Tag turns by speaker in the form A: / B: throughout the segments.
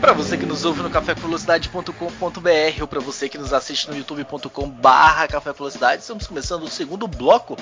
A: Para você que nos ouve no cafévelocidade.com.br ou para você que nos assiste no youtube.com/barra estamos começando o segundo bloco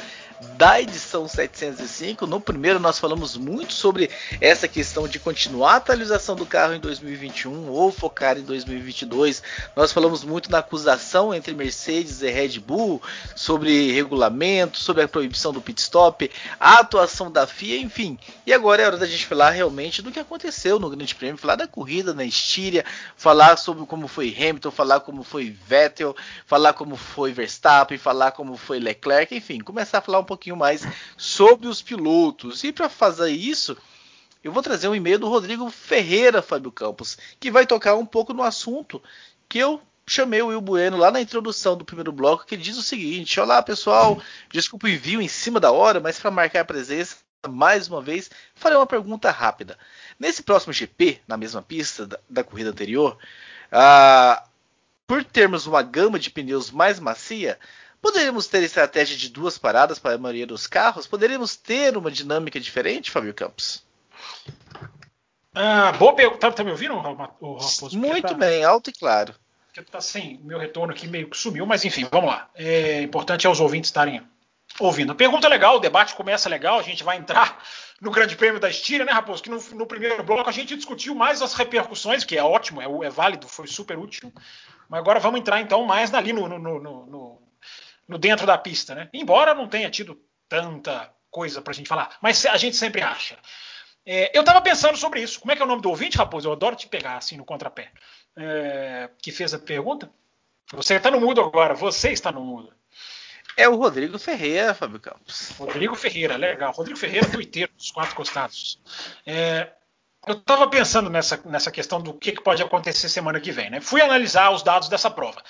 A: da edição 705. No primeiro nós falamos muito sobre essa questão de continuar a atualização do carro em 2021 ou focar em 2022. Nós falamos muito na acusação entre Mercedes e Red Bull sobre regulamento, sobre a proibição do pit stop, a atuação da FIA, enfim. E agora é hora da gente falar realmente do que aconteceu no Grande Prêmio, falar da corrida na Estíria, falar sobre como foi Hamilton, falar como foi Vettel, falar como foi Verstappen, falar como foi Leclerc, enfim, começar a falar um pouquinho mais sobre os pilotos. E para fazer isso, eu vou trazer um e-mail do Rodrigo Ferreira, Fábio Campos, que vai tocar um pouco no assunto que eu chamei o Will Bueno lá na introdução do primeiro bloco, que diz o seguinte: Olá pessoal, desculpa o envio em cima da hora, mas para marcar a presença, mais uma vez, farei uma pergunta rápida. Nesse próximo GP, na mesma pista da, da corrida anterior, ah, por termos uma gama de pneus mais macia, poderíamos ter estratégia de duas paradas para a maioria dos carros? Poderíamos ter uma dinâmica diferente, Fábio Campos?
B: Ah, boa pergunta. Tá, tá, me ouvindo, o
A: Raposo? Muito tá, bem, alto e claro.
B: Tá sem meu retorno aqui meio que sumiu, mas enfim, vamos lá. É importante é os ouvintes estarem ouvindo. Pergunta legal, o debate começa legal, a gente vai entrar no Grande Prêmio da Estíria, né, Raposo? Que no, no, primeiro bloco a gente discutiu mais as repercussões, que é ótimo, é, é, válido, foi super útil. Mas agora vamos entrar então mais ali no, no, no, no dentro da pista, né? Embora não tenha tido tanta coisa para a gente falar, mas a gente sempre acha. É, eu estava pensando sobre isso. Como é que é o nome do ouvinte, Raposo? Eu adoro te pegar assim no contrapé. É, que fez a pergunta. Você está no mudo agora. Você está no mudo.
A: É o Rodrigo Ferreira, Fábio Campos.
B: Rodrigo Ferreira, legal. Rodrigo Ferreira, tuiteiro dos quatro costados. É, eu estava pensando nessa, nessa questão do que, que, pode acontecer semana que vem. Né? Fui analisar os dados dessa prova.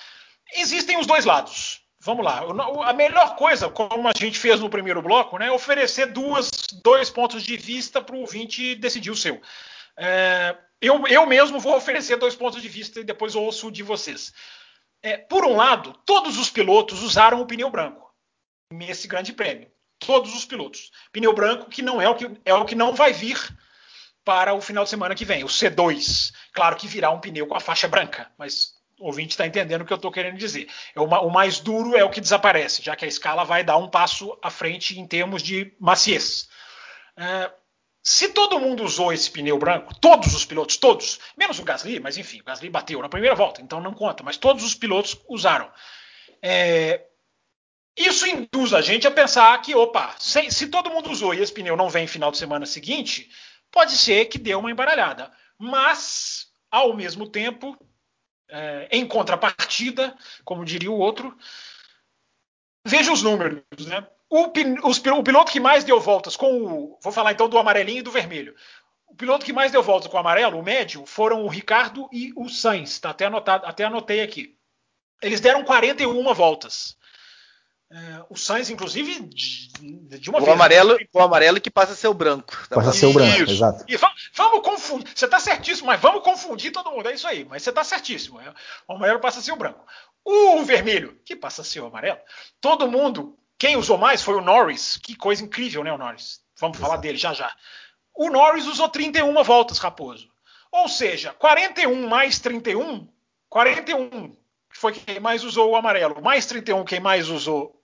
B: Existem os dois lados. Vamos lá. A melhor coisa, como a gente fez no primeiro bloco, né, é oferecer duas, dois pontos de vista para o ouvinte decidir o seu. É, eu, eu mesmo vou oferecer dois pontos de vista e depois ouço de vocês. É, por um lado, todos os pilotos usaram o pneu branco nesse grande prêmio. Todos os pilotos. Pneu branco que não é o que, é o que não vai vir para o final de semana que vem, o C2. Claro que virá um pneu com a faixa branca, mas o ouvinte está entendendo o que eu estou querendo dizer. É o mais duro é o que desaparece, já que a escala vai dar um passo à frente em termos de maciez. É, se todo mundo usou esse pneu branco, todos os pilotos, todos, menos o Gasly, mas enfim, o Gasly bateu na primeira volta, então não conta, mas todos os pilotos usaram. É, isso induz a gente a pensar que, opa, se, se, todo mundo usou e esse pneu não vem final de semana seguinte, pode ser que dê uma embaralhada. Mas, ao mesmo tempo, é, em contrapartida, como diria o outro, veja os números, né? O, os, o, piloto que mais deu voltas com o. Vou falar então do amarelinho e do vermelho. O piloto que mais deu voltas com o amarelo, o médio, foram o Ricardo e o Sainz. Tá até anotado, até anotei aqui. Eles deram 41 voltas. É, o Sainz, inclusive, de, de uma
A: o
B: vez.
A: Amarelo, o amarelo que passa a ser o branco.
C: Passa a ser o branco, isso. exato.
B: E vamos, vamos confundir. Você está certíssimo, mas vamos confundir todo mundo. É isso aí. Mas você está certíssimo. É, o amarelo passa a ser o branco. O vermelho, que passa a ser o amarelo, todo mundo quem usou mais foi o Norris. Que coisa incrível, né, o Norris? Vamos Exato. falar dele já já. O Norris usou 31 voltas, Raposo. Ou seja, 41 mais 31, 41 foi quem mais usou o amarelo, mais 31 quem mais usou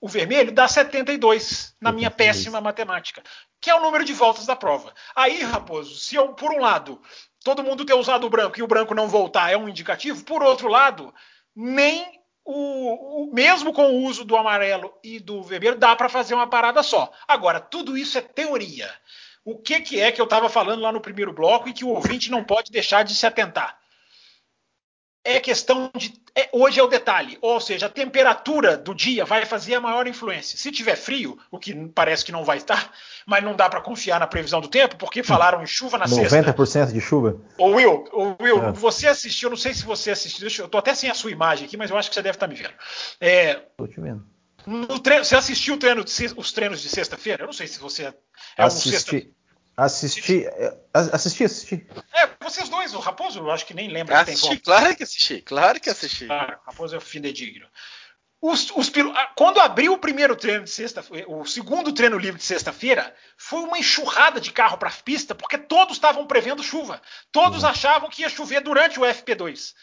B: o vermelho, dá 72 na minha péssima matemática, que é o número de voltas da prova. Aí, Raposo, se eu, por um lado, todo mundo ter usado o branco e o branco não voltar é um indicativo, por outro lado, nem o, o, mesmo com o uso do amarelo e do vermelho, dá para fazer uma parada só. Agora, tudo isso é teoria. O que, que é que eu estava falando lá no primeiro bloco e que o ouvinte não pode deixar de se atentar? É questão de. É, hoje é o detalhe, ou seja, a temperatura do dia vai fazer a maior influência. Se tiver frio, o que parece que não vai estar, mas não dá para confiar na previsão do tempo, porque falaram em chuva na 90%
C: sexta. 90% de chuva.
B: O Will, o Will é. você assistiu, não sei se você assistiu, eu estou até sem a sua imagem aqui, mas eu acho que você deve estar tá me vendo.
C: Estou é, te vendo.
B: Treino, você assistiu treino os treinos de sexta-feira? Eu não sei se você é
C: assisti, um sexta... Assisti, é, assisti, assisti.
B: É, vocês dois, o Raposo, eu acho que nem lembra
A: assisti, que tem Claro que assisti, claro que assisti.
B: Ah, Raposo é o fidedigno. Os, os, quando abriu o primeiro treino de sexta, o segundo treino livre de sexta-feira, foi uma enxurrada de carro para a pista, porque todos estavam prevendo chuva. Todos uhum. achavam que ia chover durante o FP2.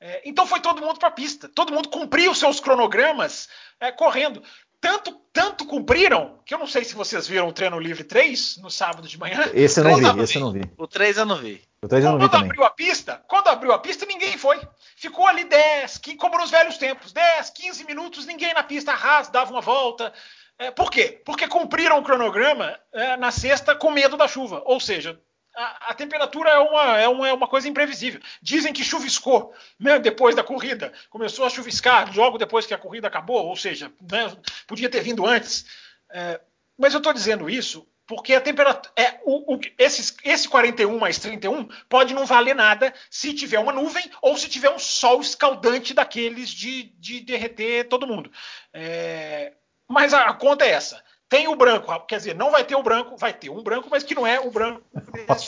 B: É, então foi todo mundo para a pista. Todo mundo cumpriu os seus cronogramas é, correndo. Tanto, tanto cumpriram, que eu não sei se vocês viram o treino livre 3 no sábado de manhã.
C: Esse eu não vi, esse eu não vi.
A: O 3 eu não vi.
C: O 3 eu não
B: quando
C: vi também.
B: abriu a pista, quando abriu a pista, ninguém foi. Ficou ali 10, como nos velhos tempos, 10, 15 minutos, ninguém na pista, arras, dava uma volta. É, por quê? Porque cumpriram o cronograma é, na sexta com medo da chuva. Ou seja, a, a, temperatura é uma, é, uma, é uma coisa imprevisível. Dizem que chuviscou né, depois da corrida, começou a chuviscar logo depois que a corrida acabou, ou seja, né, podia ter vindo antes. É, mas eu estou dizendo isso porque a temperatura. É, o, o, esses, esse 41 mais 31 pode não valer nada se tiver uma nuvem ou se tiver um sol escaldante daqueles de, de derreter todo mundo. É, mas a, a conta é essa tem o branco, quer dizer, não vai ter o branco, vai ter um branco, mas que não é o branco.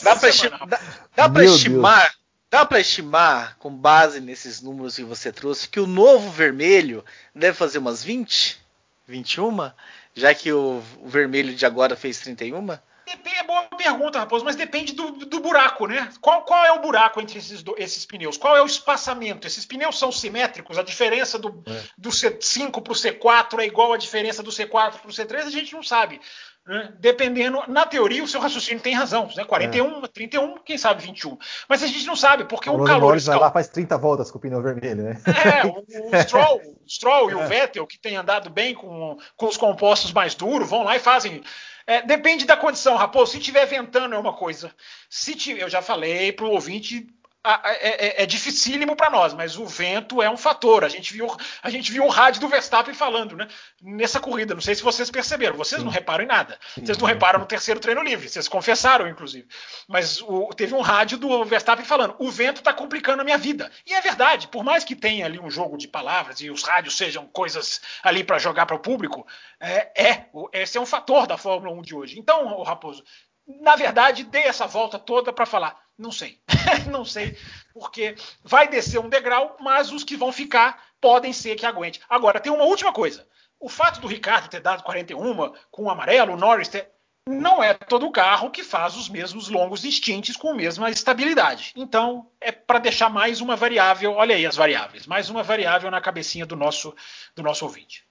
A: Dá para estimar, dá, dá estimar, dá para estimar, com base nesses números que você trouxe, que o novo vermelho deve fazer umas 20, 21, já que o, o vermelho de agora fez 31?
B: É boa pergunta, Raposo, mas depende do, do buraco, né? Qual, qual, é o buraco entre esses, esses, pneus? Qual é o espaçamento? Esses pneus são simétricos? A diferença do, é. do C5 para o C4 é igual à diferença do C4 para o C3? A gente não sabe. Né? Dependendo, na teoria, o seu raciocínio tem razão, né? 41, é. 31, quem sabe 21. Mas a gente não sabe, porque o, o calor.
C: Norris vai lá faz 30 voltas com o pneu vermelho, né?
B: É, o, o Stroll, o Stroll e o é. Vettel, que têm andado bem com, com os compostos mais duros, vão lá e fazem é, depende da condição, Raposo. Se tiver ventando é uma coisa. Se tiver, eu já falei para o ouvinte é, é, é dificílimo para nós, mas o vento é um fator. A gente viu, a gente viu o rádio do Verstappen falando, né? Nessa corrida. Não sei se vocês perceberam. Vocês Sim. não reparam em nada. Vocês não reparam no terceiro treino livre. Vocês confessaram, inclusive. Mas o, teve um rádio do Verstappen falando: o vento está complicando a minha vida. E é verdade. Por mais que tenha ali um jogo de palavras e os rádios sejam coisas ali para jogar para o público, é, é, esse é um fator da Fórmula 1 de hoje. Então, Raposo, na verdade, dei essa volta toda para falar não sei. não sei. Porque vai descer um degrau, mas os que vão ficar podem ser que aguente. Agora, tem uma última coisa. O fato do Ricardo ter dado 41 com o amarelo, o Norris ter, não é todo carro que faz os mesmos longos instintes com a mesma estabilidade. Então, é para deixar mais uma variável, olha aí as variáveis, mais uma variável na cabecinha do nosso, do nosso ouvinte.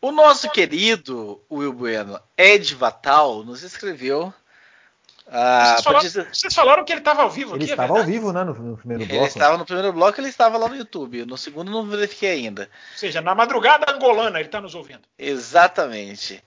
A: O nosso querido Will Bueno, Ed Vatal, nos escreveu
B: ah, vocês, falaram, dizer... vocês, falaram, que ele estava ao vivo
C: ele
B: aqui,
C: é estava é ao vivo, né, no, no, primeiro bloco.
A: Ele estava no primeiro bloco, ele estava lá no YouTube. No segundo não verifiquei ainda.
B: Ou seja, na madrugada angolana ele está nos ouvindo.
A: Exatamente.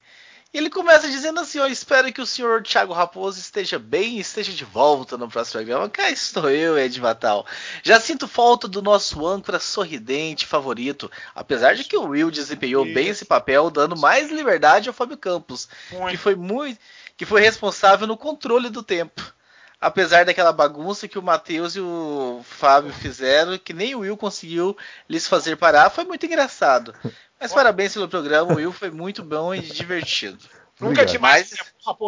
A: E ele começa dizendo assim: ó, espero que o senhor Thiago Raposo esteja bem e esteja de volta no próximo programa. Cá estou eu, Ed Vatal. Já sinto falta do nosso âncora sorridente favorito, apesar de que o Will desempenhou bem esse papel, dando mais liberdade ao Fábio Campos, que foi muito que foi responsável no controle do tempo. Apesar daquela bagunça que o Matheus e o Fábio fizeram, que nem o Will conseguiu lhes fazer parar, foi muito engraçado. Mas parabéns pelo programa, o Will foi muito bom e divertido.
B: Nunca é demais.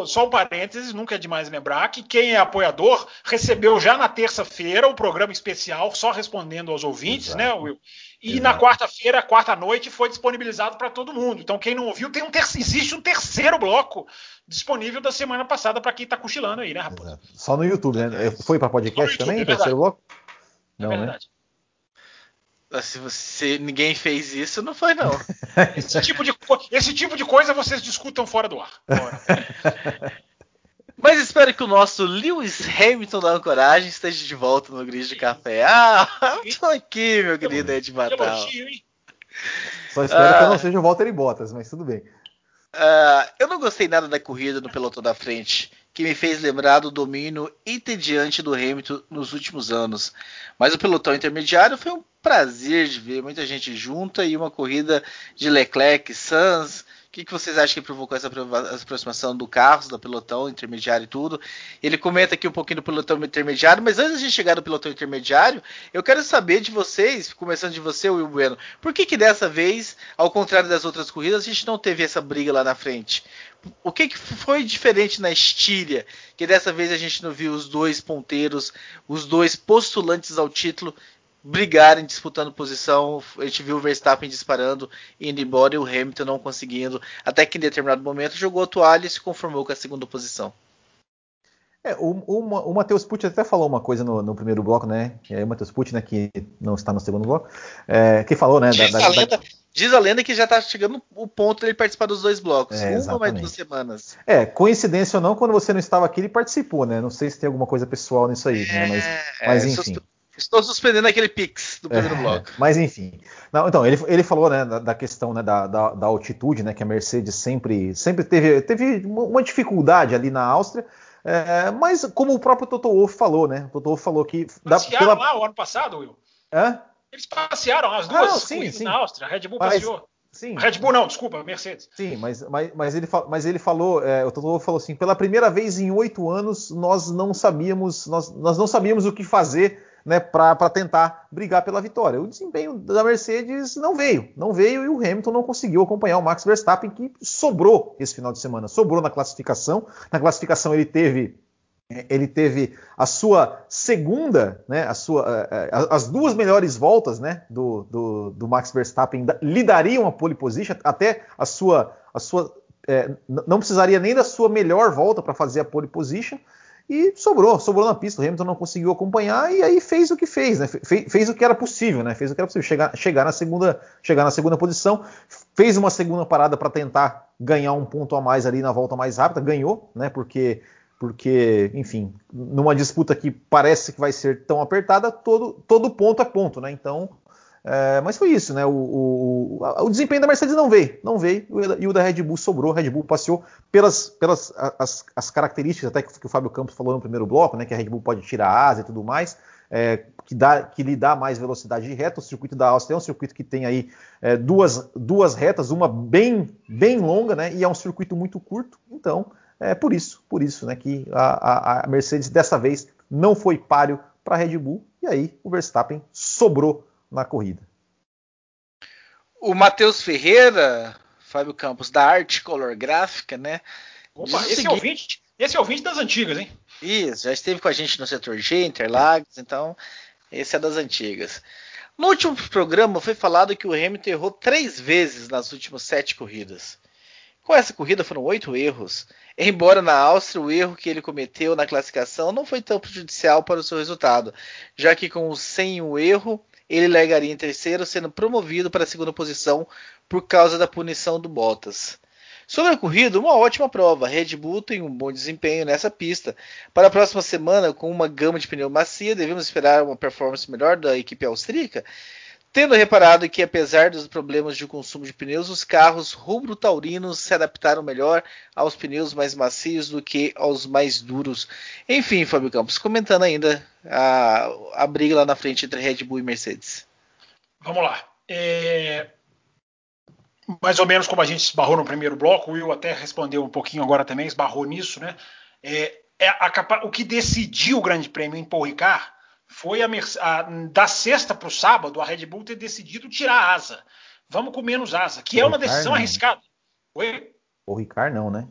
B: Só um parênteses, nunca é demais lembrar que quem é apoiador recebeu já na terça-feira o programa especial, só respondendo aos ouvintes, Exato. né, Will? E Exato. na quarta-feira, quarta-noite, foi disponibilizado para todo mundo. Então, quem não ouviu, tem um ter... existe um terceiro bloco disponível da semana passada para quem está cochilando aí, né, rapaz?
C: Só no YouTube, né? Foi para podcast YouTube, também, é terceiro bloco?
A: Não, é verdade. Né? Se, você, ninguém fez isso, não foi não.
B: esse, tipo de, esse tipo de coisa vocês discutam fora do ar.
A: Mas espero que o nosso Lewis Hamilton da Ancoragem esteja de volta no grid de café. Ah, tô aqui, meu querido Ed Matal.
C: Só espero ah, que eu não seja o Walter Bottas, mas tudo bem.
A: Uh, eu não gostei nada da corrida no pelotão da frente, que me fez lembrar do domínio entediante do Hamilton nos últimos anos. Mas o pelotão intermediário foi um prazer de ver muita gente junta e uma corrida de Leclerc, Sanz, que, que vocês acham que provocou essa aproximação do carros, do pelotão intermediário e tudo? Ele comenta aqui um pouquinho do pelotão intermediário, mas antes de chegar no pelotão intermediário, eu quero saber de vocês, começando de você, Will Bueno, por que, que dessa vez, ao contrário das outras corridas, a gente não teve essa briga lá na frente? O que, que foi diferente na Estíria, que dessa vez a gente não viu os dois ponteiros, os dois postulantes ao título brigarem disputando posição. A gente viu o Verstappen disparando, indo embora e o Hamilton não conseguindo. Até que em determinado momento jogou a toalha e se conformou com a segunda posição.
C: É, o, o, o Matheus Pucci até falou uma coisa no, no, primeiro bloco, né? Aí o Matheus Pucci, né, que não está no segundo bloco, é, que falou, né?
A: Diz,
C: da,
A: a lenda, da... diz, a lenda, que já está chegando o ponto dele participar dos dois blocos.
C: É,
A: uma ou mais duas semanas.
C: É, coincidência ou não, quando você não estava aqui, ele participou, né? Não sei se tem alguma coisa pessoal nisso aí, né? Mas, é, mas enfim.
A: Estou suspendendo aquele pix do primeiro é, bloco.
C: Mas enfim. Não, então, ele, ele falou né, da, da questão né, da, da, da, altitude, né? Que a Mercedes sempre, sempre teve, teve uma dificuldade ali na Áustria. É, mas como o próprio Toto Wolff falou, né? O Toto Wolff falou que.
B: Passearam pela... lá o ano passado, Will?
C: Hã?
B: Eles passearam as duas ah, não, sim, sim. na Áustria. A Red Bull mas, passeou. Sim. Red Bull não, desculpa, Mercedes.
C: Sim, mas, mas, mas, ele, mas ele falou, é, o Toto Wolff falou assim, pela primeira vez em oito anos nós não sabíamos, nós, nós não sabíamos o que fazer né, para tentar brigar pela vitória. O desempenho da Mercedes não veio, não veio e o Hamilton não conseguiu acompanhar o Max Verstappen, que sobrou esse final de semana, sobrou na classificação. Na classificação ele teve ele teve a sua segunda, né, a sua, é, é, as duas melhores voltas né, do, do, do, Max Verstappen lhe dariam a pole position, até a sua, a sua é, não precisaria nem da sua melhor volta para fazer a pole position, e sobrou, sobrou na pista. O Hamilton não conseguiu acompanhar e aí fez o que fez, né? Fez, o que era possível, né? Fez o que era possível, chegar, chegar, na, segunda, chegar na segunda posição, fez uma segunda parada para tentar ganhar um ponto a mais ali na volta mais rápida, ganhou, né? Porque, porque, enfim, numa disputa que parece que vai ser tão apertada, todo, todo ponto é ponto, né? Então é, mas foi isso, né? O, o, o, desempenho da Mercedes não veio, não veio, e o da Red Bull sobrou. A Red Bull passeou pelas, pelas as, as características até que, que, o Fábio Campos falou no primeiro bloco, né? Que a Red Bull pode tirar a asa e tudo mais, é, que, dá, que lhe dá mais velocidade de reta. O circuito da Áustria é um circuito que tem aí é, duas, duas retas, uma bem, bem longa, né? E é um circuito muito curto. Então, é por isso, por isso, né? Que a, a, a Mercedes dessa vez não foi páreo para a Red Bull, e aí o Verstappen sobrou na corrida.
A: O Matheus Ferreira, Fábio Campos, da Arte Color Gráfica, né?
B: Opa, esse, seguinte... ouvinte, esse é ouvinte das antigas, hein?
A: Isso, já esteve com a gente no setor G, Interlagos, então esse é das antigas. No último programa foi falado que o Hamilton errou três vezes nas últimas sete corridas. Com essa corrida foram oito erros, embora na Áustria o erro que ele cometeu na classificação não foi tão prejudicial para o seu resultado, já que com sem o erro ele largaria em terceiro, sendo promovido para a segunda posição por causa da punição do Bottas. Sobre a corrida, uma ótima prova. Red Bull tem um bom desempenho nessa pista. Para a próxima semana, com uma gama de pneu macia, devemos esperar uma performance melhor da equipe austríaca. Tendo reparado que, apesar dos problemas de consumo de pneus, os carros rubro-taurinos se adaptaram melhor aos pneus mais macios do que aos mais duros. Enfim, Fábio Campos, comentando ainda a, a briga lá na frente entre Red Bull e Mercedes.
B: Vamos lá. É... Mais ou menos como a gente esbarrou no primeiro bloco, o Will até respondeu um pouquinho agora também, esbarrou nisso, né? É, é a, o que decidiu o Grande Prêmio em Paul Ricard foi a, a, da sexta para o sábado a Red Bull ter decidido tirar a asa. Vamos com menos asa, que o é uma Ricard, decisão não. arriscada.
C: Oi? O Ricard não, né?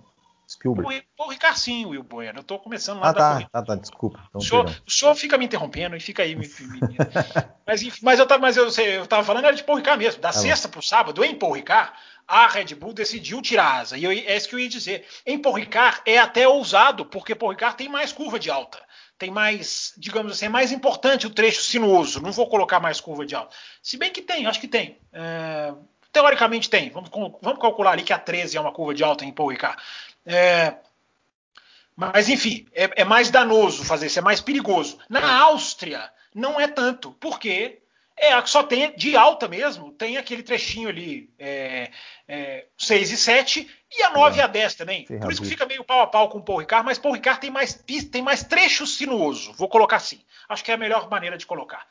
B: Spielberg. O, o Ricard sim, Will Bueno. Eu estou começando lá
C: ah, da tá, tá, tá, desculpa.
B: Então, o, senhor, o, senhor, fica me interrompendo e fica aí me, me, mas, mas, eu tava, mas eu, eu tava falando era de Paul Ricard mesmo. Da tá sexta para o sábado, em Paul Ricard, a Red Bull decidiu tirar a asa. E eu, é isso que eu ia dizer. Em Paul Ricard é até ousado, porque Paul Ricard tem mais curva de alta tem mais, digamos assim, é mais importante o trecho sinuoso. Não vou colocar mais curva de alta. Se bem que tem, acho que tem. É, teoricamente tem. Vamos, vamos, calcular ali que a 13 é uma curva de alta em Paul Ricard. É, mas enfim, é, é, mais danoso fazer isso, é mais perigoso. Na Áustria não é tanto, porque é, só tem de alta mesmo, tem aquele trechinho ali, é, é, 6 e 7, e a 9 é. e a 10 também. Por isso que fica meio pau a pau com o Paul Ricard, mas Paul Ricard tem mais tem mais trecho sinuoso, vou colocar assim. Acho que é a melhor maneira de colocar.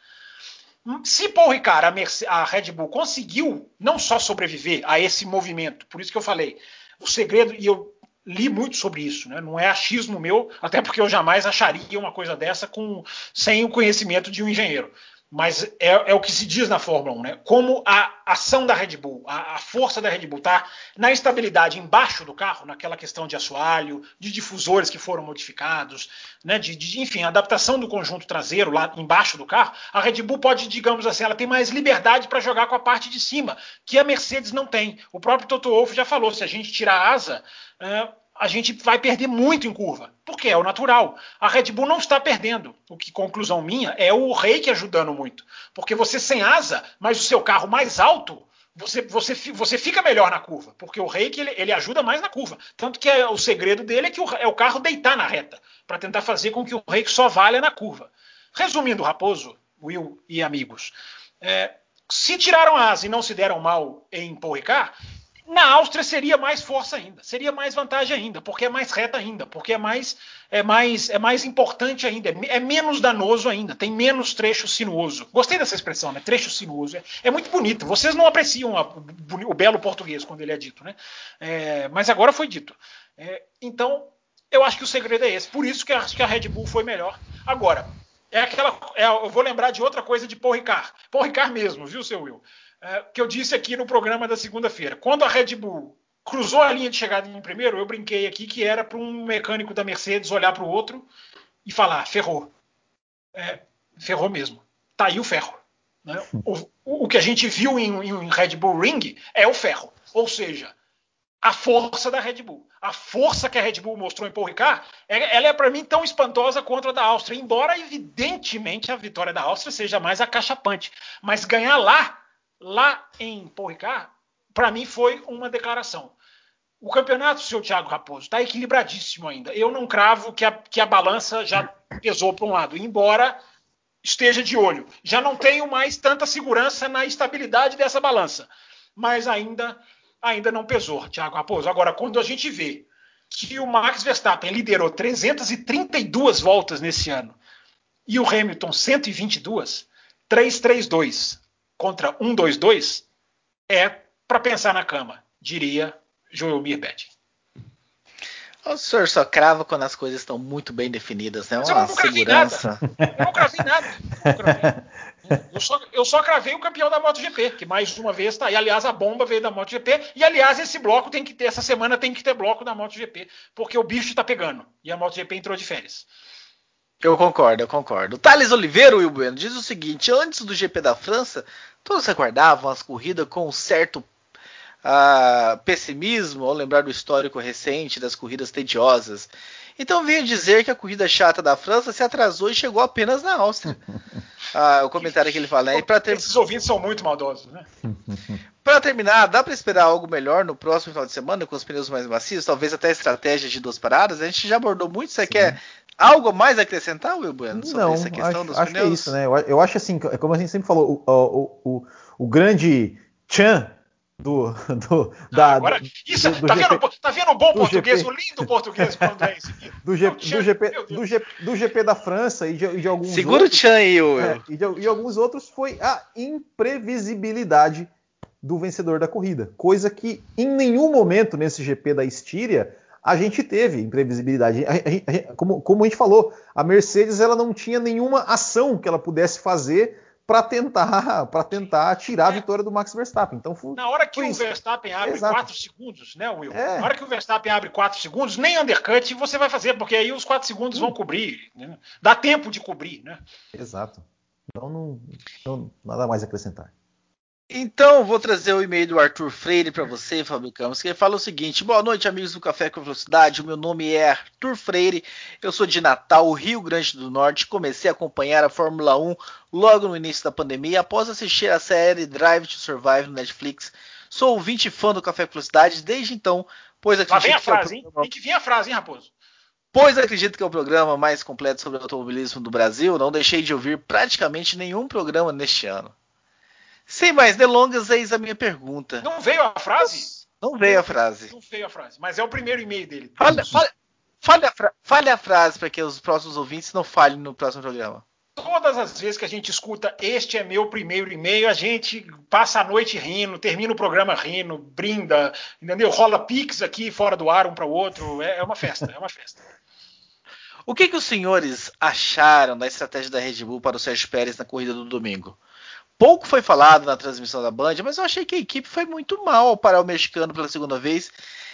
B: Se Paul Ricard, a, Merce, a Red Bull, conseguiu não só sobreviver a esse movimento, por isso que eu falei, o segredo, e eu li muito sobre isso, né? não é achismo meu, até porque eu jamais acharia uma coisa dessa com, sem o conhecimento de um engenheiro mas é, é, o que se diz na Fórmula 1, né? Como a ação da Red Bull, a, a força da Red Bull está na estabilidade embaixo do carro, naquela questão de assoalho, de difusores que foram modificados, né? De, de, enfim, adaptação do conjunto traseiro lá embaixo do carro. A Red Bull pode, digamos assim, ela tem mais liberdade para jogar com a parte de cima, que a Mercedes não tem. O próprio Toto Wolff já falou, se a gente tirar a asa, uh, a gente vai perder muito em curva, porque é o natural. A Red Bull não está perdendo. O que, conclusão minha, é o Reiki ajudando muito. Porque você sem asa, mas o seu carro mais alto, você, você, você fica melhor na curva, porque o Reiki ele, ele ajuda mais na curva. Tanto que é, o segredo dele é que o, é o carro deitar na reta, para tentar fazer com que o Reiki só valha na curva. Resumindo, Raposo, Will e amigos, é, se tiraram a asa e não se deram mal em Paul Ricard, na Áustria seria mais força ainda, seria mais vantagem ainda, porque é mais reta ainda, porque é mais é mais é mais importante ainda, é, é menos danoso ainda, tem menos trecho sinuoso. Gostei dessa expressão, né? Trecho sinuoso. É, é muito bonito. Vocês não apreciam a, o belo português quando ele é dito, né? É, mas agora foi dito. É, então, eu acho que o segredo é esse. Por isso que acho que a Red Bull foi melhor. Agora, é aquela. É, eu vou lembrar de outra coisa de Paul Ricard. Paul Ricard mesmo, viu, seu Will? É, que eu disse aqui no programa da segunda-feira. Quando a Red Bull cruzou a linha de chegada em primeiro, eu brinquei aqui que era para um mecânico da Mercedes olhar para o outro e falar: ferrou. É, ferrou mesmo. Tá aí o ferro. Né? O, o, que a gente viu em, em Red Bull Ring é o ferro. Ou seja, a força da Red Bull. A força que a Red Bull mostrou em Paul Ricard, é, ela é para mim tão espantosa quanto a da Áustria, embora evidentemente a vitória da Áustria seja mais acachapante. Mas ganhar lá lá em Paul Ricard, para mim foi uma declaração. O campeonato, seu Thiago Raposo, está equilibradíssimo ainda. Eu não cravo que a, que a balança já pesou para um lado, embora esteja de olho. Já não tenho mais tanta segurança na estabilidade dessa balança, mas ainda, ainda não pesou, Thiago Raposo. Agora, quando a gente vê que o Max Verstappen liderou 332 voltas nesse ano e o Hamilton 122, 332 contra 1-2-2 é para pensar na cama, diria Joelmir Betting.
A: O senhor só crava quando as coisas estão muito bem definidas, né? Uma eu
B: não
A: segurança.
B: Nada. Eu não cravei nada. Eu só, eu só cravei o campeão da MotoGP, que mais uma vez está aí. Aliás, a bomba veio da MotoGP. E, aliás, esse bloco tem que ter, essa semana tem que ter bloco da MotoGP, porque o bicho está pegando. E a MotoGP entrou de férias.
A: Eu concordo, eu concordo. Thales Oliveira, Will Bueno, diz o seguinte: antes do GP da França, todos aguardavam as corridas com um certo uh, pessimismo ao lembrar do histórico recente das corridas tediosas. Então venho dizer que a corrida chata da França se atrasou e chegou apenas na Áustria. Ah, o comentário que ele fala. Né?
B: Ter... Esses ouvintes são muito maldosos, né?
A: Para terminar, dá para esperar algo melhor no próximo final de semana com os pneus mais macios? Talvez até estratégia de duas paradas? A gente já abordou muito. Você Sim. quer algo mais acrescentar, Will Bueno,
C: sobre Não, essa questão acho, dos acho pneus? Que é isso, né? Eu, eu, acho assim, é como a gente sempre falou, o, o, o, o grande Chan do, do da,
B: Agora, isso, do, do tá, GP, vendo, tá vendo o bom português, GP, o lindo português quando é isso aqui?
C: Do, G, do, GP, do, G, do GP da França e de, de alguns
A: Segura outros. O Chan aí, Will.
C: É, e, de, e alguns outros foi a imprevisibilidade do vencedor da corrida. Coisa que em nenhum momento nesse GP da Estíria a gente teve imprevisibilidade. A, a, como, como, a gente falou, a Mercedes ela não tinha nenhuma ação que ela pudesse fazer para tentar para tentar tirar a vitória do Max Verstappen. Então foi,
B: na hora que o Verstappen abre 4 segundos, né, Will? É. Na hora que o Verstappen abre 4 segundos, nem undercut você vai fazer, porque aí os 4 segundos hum. vão cobrir. Né? Dá tempo de cobrir, né?
C: Exato. Então não, não nada mais a acrescentar.
A: Então, vou trazer o e-mail do Arthur Freire para você, Fábio Campos, que ele fala o seguinte: Boa noite, amigos do Café com Velocidade. O meu nome é Arthur Freire, eu sou de Natal, Rio Grande do Norte. Comecei a acompanhar a Fórmula 1 logo no início da pandemia, após assistir a série Drive to Survive no Netflix. Sou ouvinte fã do Café com Velocidade desde então, pois acredito
B: Lá vem a frase, é hein? Tem que vir a frase, hein, Raposo?
A: Pois acredito que é o programa mais completo sobre automobilismo do Brasil. Não deixei de ouvir praticamente nenhum programa neste ano. Sem mais delongas, eis a minha pergunta.
B: Não veio a frase?
A: Não veio a frase.
B: Não veio a frase, mas é o primeiro e-mail dele.
A: Fale, fale, fale, a, fra fale a frase para que os próximos ouvintes não falem no próximo programa.
B: todas as vezes que a gente escuta este é meu primeiro e-mail, a gente passa a noite rindo, termina o programa rindo, brinda, entendeu? Rola pix aqui fora do ar um para o outro, é, é uma festa, é uma festa.
A: O que, que os senhores acharam da estratégia da Red Bull para o Sérgio Pérez na corrida do domingo? Pouco foi falado na transmissão da Band, mas eu achei que a equipe foi muito mal ao parar o mexicano pela segunda vez.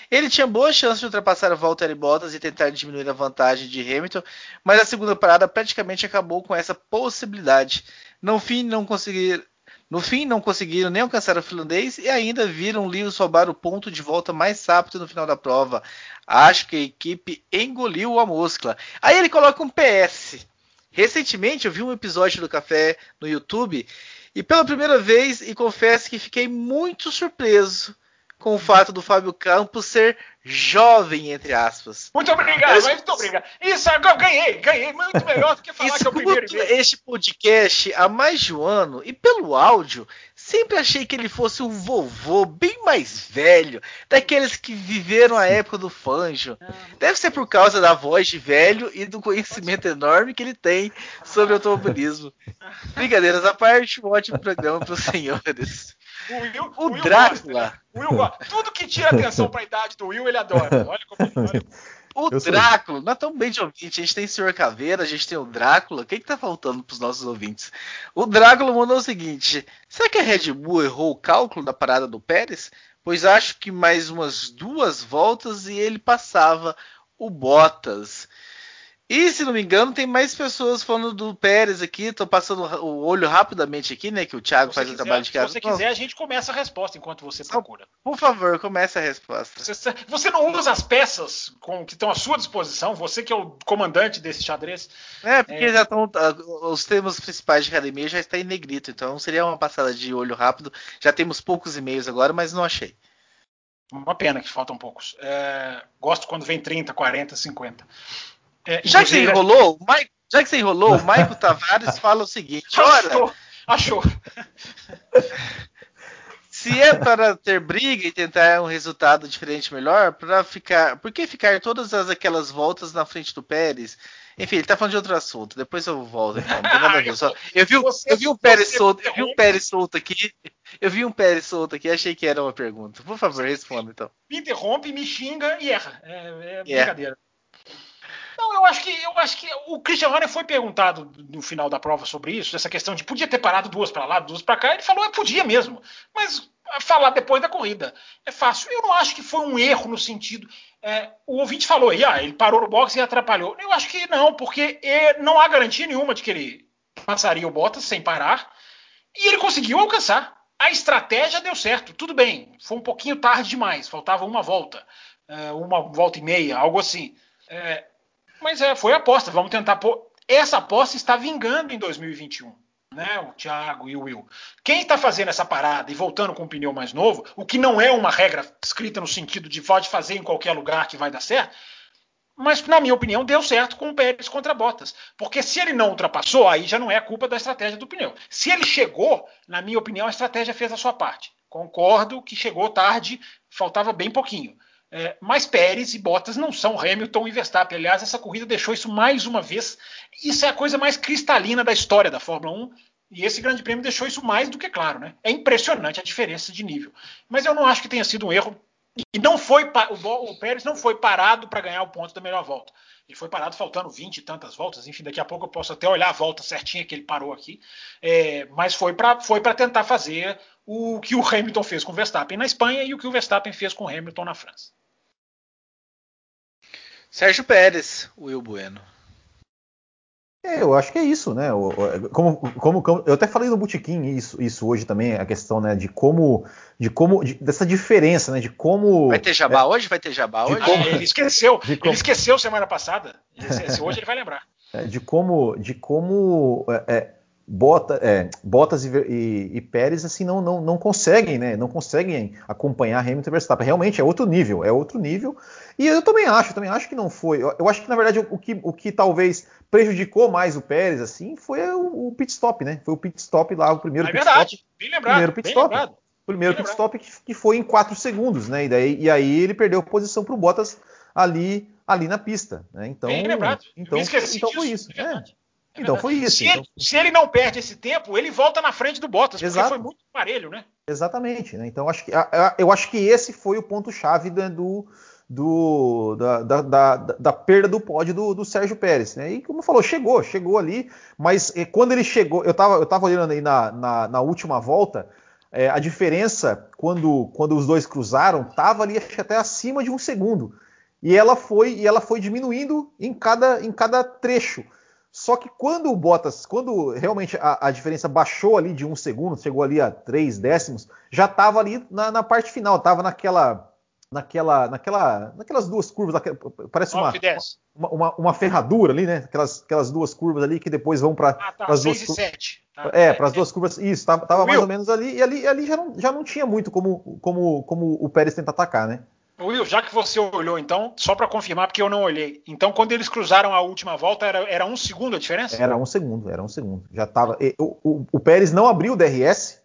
A: Ele tinha boa chance de ultrapassar o Valtteri Bottas e tentar diminuir a vantagem de Hamilton, mas a segunda parada praticamente acabou com essa possibilidade. No fim, não conseguir, no fim, não conseguiram nem alcançar o finlandês e ainda viram Lewis roubar o ponto de volta mais rápido no final da prova. Acho que a equipe engoliu a muscla. Aí ele coloca um PS. Recentemente eu vi um episódio do Café no YouTube e pela primeira vez, e confesso que fiquei muito surpreso com o fato do Fábio Campos ser jovem, entre aspas.
B: Muito obrigado, muito obrigado. Isso, eu ganhei, ganhei muito melhor do que falar que é o primeiro
A: este podcast há mais de um ano e pelo áudio, sempre achei que ele fosse um vovô bem mais velho, daqueles que viveram a época do Fanjo. Deve ser por causa da voz de velho e do conhecimento enorme que ele tem sobre automobilismo. Brincadeiras à parte, um ótimo programa para os senhores.
B: O, Will, o, o Will Drácula. Gosta, Will gosta. Tudo que tira atenção para a idade do Will, ele adora. Olha como ele, olha.
A: O eu Drácula, nós estamos bem de ouvinte. A gente tem o Senhor Caveira, a gente tem o Drácula. O que, está faltando para os nossos ouvintes? O Drácula mandou o seguinte: será que a Red Bull errou o cálculo da parada do Pérez? Pois acho que mais umas duas voltas e ele passava o Bottas. E se não me engano, tem mais pessoas falando do Pérez aqui. Estou passando o olho rapidamente aqui, né? Que o Thiago faz quiser, o trabalho de casa.
B: Se você quiser, a gente começa a resposta enquanto você procura.
A: Por favor, comece a resposta.
B: Você, você não usa as peças com, que estão à sua disposição, você que é o comandante desse xadrez.
A: É, porque é... já estão. Ah, os termos principais de academia já está em negrito, então seria uma passada de olho rápido. Já temos poucos e-mails agora, mas não achei.
B: Uma pena que faltam poucos. É, gosto quando vem 30, 40, 50.
A: É, já que você enrolou, o Mike, já que você enrolou, o Maico Tavares fala o seguinte:
B: Achou! achou.
A: Se é para ter briga e tentar um resultado diferente melhor, para ficar, por que ficar todas as, aquelas voltas na frente do Pérez? Enfim, ele tá falando de outro assunto. Depois eu volto. Então, não Só, eu vi, eu vi um Pérez solto, eu vi um Pérez solto aqui. Eu vi um Pérez solto aqui, achei que era uma pergunta. Por favor, responda então.
B: Me interrompe, me xinga e erra. É, é brincadeira. Não, eu acho que eu acho que o Christian Horner foi perguntado no final da prova sobre isso, essa questão de podia ter parado duas para lá, duas para cá. Ele falou, é podia mesmo, mas falar depois da corrida é fácil. Eu não acho que foi um erro no sentido. É, o ouvinte falou aí, ah, ele parou no boxe e atrapalhou. Eu acho que não, porque é, não há garantia nenhuma de que ele passaria o Bottas sem parar e ele conseguiu alcançar. A estratégia deu certo, tudo bem. Foi um pouquinho tarde demais, faltava uma volta, é, uma volta e meia, algo assim. É, mas é, foi aposta. Vamos tentar pôr. Essa aposta está vingando em 2021. Né, o Thiago e o Will. Quem está fazendo essa parada e voltando com um pneu mais novo, o que não é uma regra escrita no sentido de pode fazer em qualquer lugar que vai dar certo, mas na minha opinião deu certo com o Pérez contra Bottas, porque se ele não ultrapassou, aí já não é culpa da estratégia do pneu. Se ele chegou, na minha opinião, a estratégia fez a sua parte. Concordo que chegou tarde, faltava bem pouquinho. É, mas Pérez e Bottas não são Hamilton e Verstappen. Aliás, essa corrida deixou isso mais uma vez. Isso é a coisa mais cristalina da história da Fórmula 1. E esse grande prêmio deixou isso mais do que claro. Né? É impressionante a diferença de nível. Mas eu não acho que tenha sido um erro. E não foi o, Pérez não foi parado para ganhar o ponto da melhor volta. Ele foi parado faltando 20 e tantas voltas. Enfim, daqui a pouco eu posso até olhar a volta certinha que ele parou aqui. É, mas foi para foi tentar fazer o que o Hamilton fez com o Verstappen na Espanha e o que o Verstappen fez com o Hamilton na França.
A: Sérgio Pérez, Will Bueno.
C: É, eu acho que é isso, né? Como, como, como, eu até falei no Botequim isso, isso hoje também, a questão né, de como, de como, de, dessa diferença, né? De como.
A: Vai ter jabá é, hoje? Vai ter jabá hoje?
B: Como, ele esqueceu. Como, ele esqueceu semana passada. Esse, hoje ele vai lembrar.
C: É, de como, de como é, é Bota, é, Bottas e, e, e, Pérez assim não, não, não conseguem, né? Não conseguem acompanhar Hamilton e Verstappen. Realmente é outro nível, é outro nível. E eu também acho, também acho que não foi. Eu, eu acho que na verdade o que, o que talvez prejudicou mais o Pérez assim foi o, o pit stop, né? Foi o pit stop lá, o primeiro
B: é
C: pit
B: verdade,
C: stop.
B: Bem lembrado, primeiro pit stop. Lembrado.
C: Primeiro bem pit stop que, que, foi em 4 segundos, né? E, daí, e aí ele perdeu posição para o Bottas ali ali na pista, né? Então,
B: bem lembrado.
C: então, então foi isso. É. Então foi isso.
B: Se,
C: então...
B: Ele, se, ele, não perde esse tempo, ele volta na frente do Bottas,
C: Exato.
B: porque foi muito parelho, né?
C: Exatamente. Né? Então acho que, eu acho que esse foi o ponto-chave do, do, da, da, da, da, perda do pódio do, do, Sérgio Pérez. Né? E como falou, chegou, chegou ali, mas eh, quando ele chegou, eu estava eu tava olhando aí na, na, na última volta, é, a diferença quando, quando os dois cruzaram estava ali até acima de um segundo. E ela foi e ela foi diminuindo em cada, em cada trecho. Só que quando o Bottas, quando realmente a, a, diferença baixou ali de um segundo, chegou ali a três décimos, já estava ali na, na, parte final, estava naquela naquela, naquela, naquelas duas curvas, parece uma, uma, uma, uma, ferradura ali, né? Aquelas, aquelas duas curvas ali que depois vão para
B: ah, tá,
C: as
B: duas curvas.
C: Tá, é, para as duas curvas. Isso, estava tava mais ou menos ali, e ali, ali já, não, já não tinha muito como, como, como o Pérez tentar atacar, né?
B: Will, já que você olhou, então, só para confirmar, porque eu não olhei. Então, quando eles cruzaram a última volta, era, era um segundo a diferença?
C: Era um segundo, era um segundo. Já tava. O, o, o Pérez não abriu o DRS,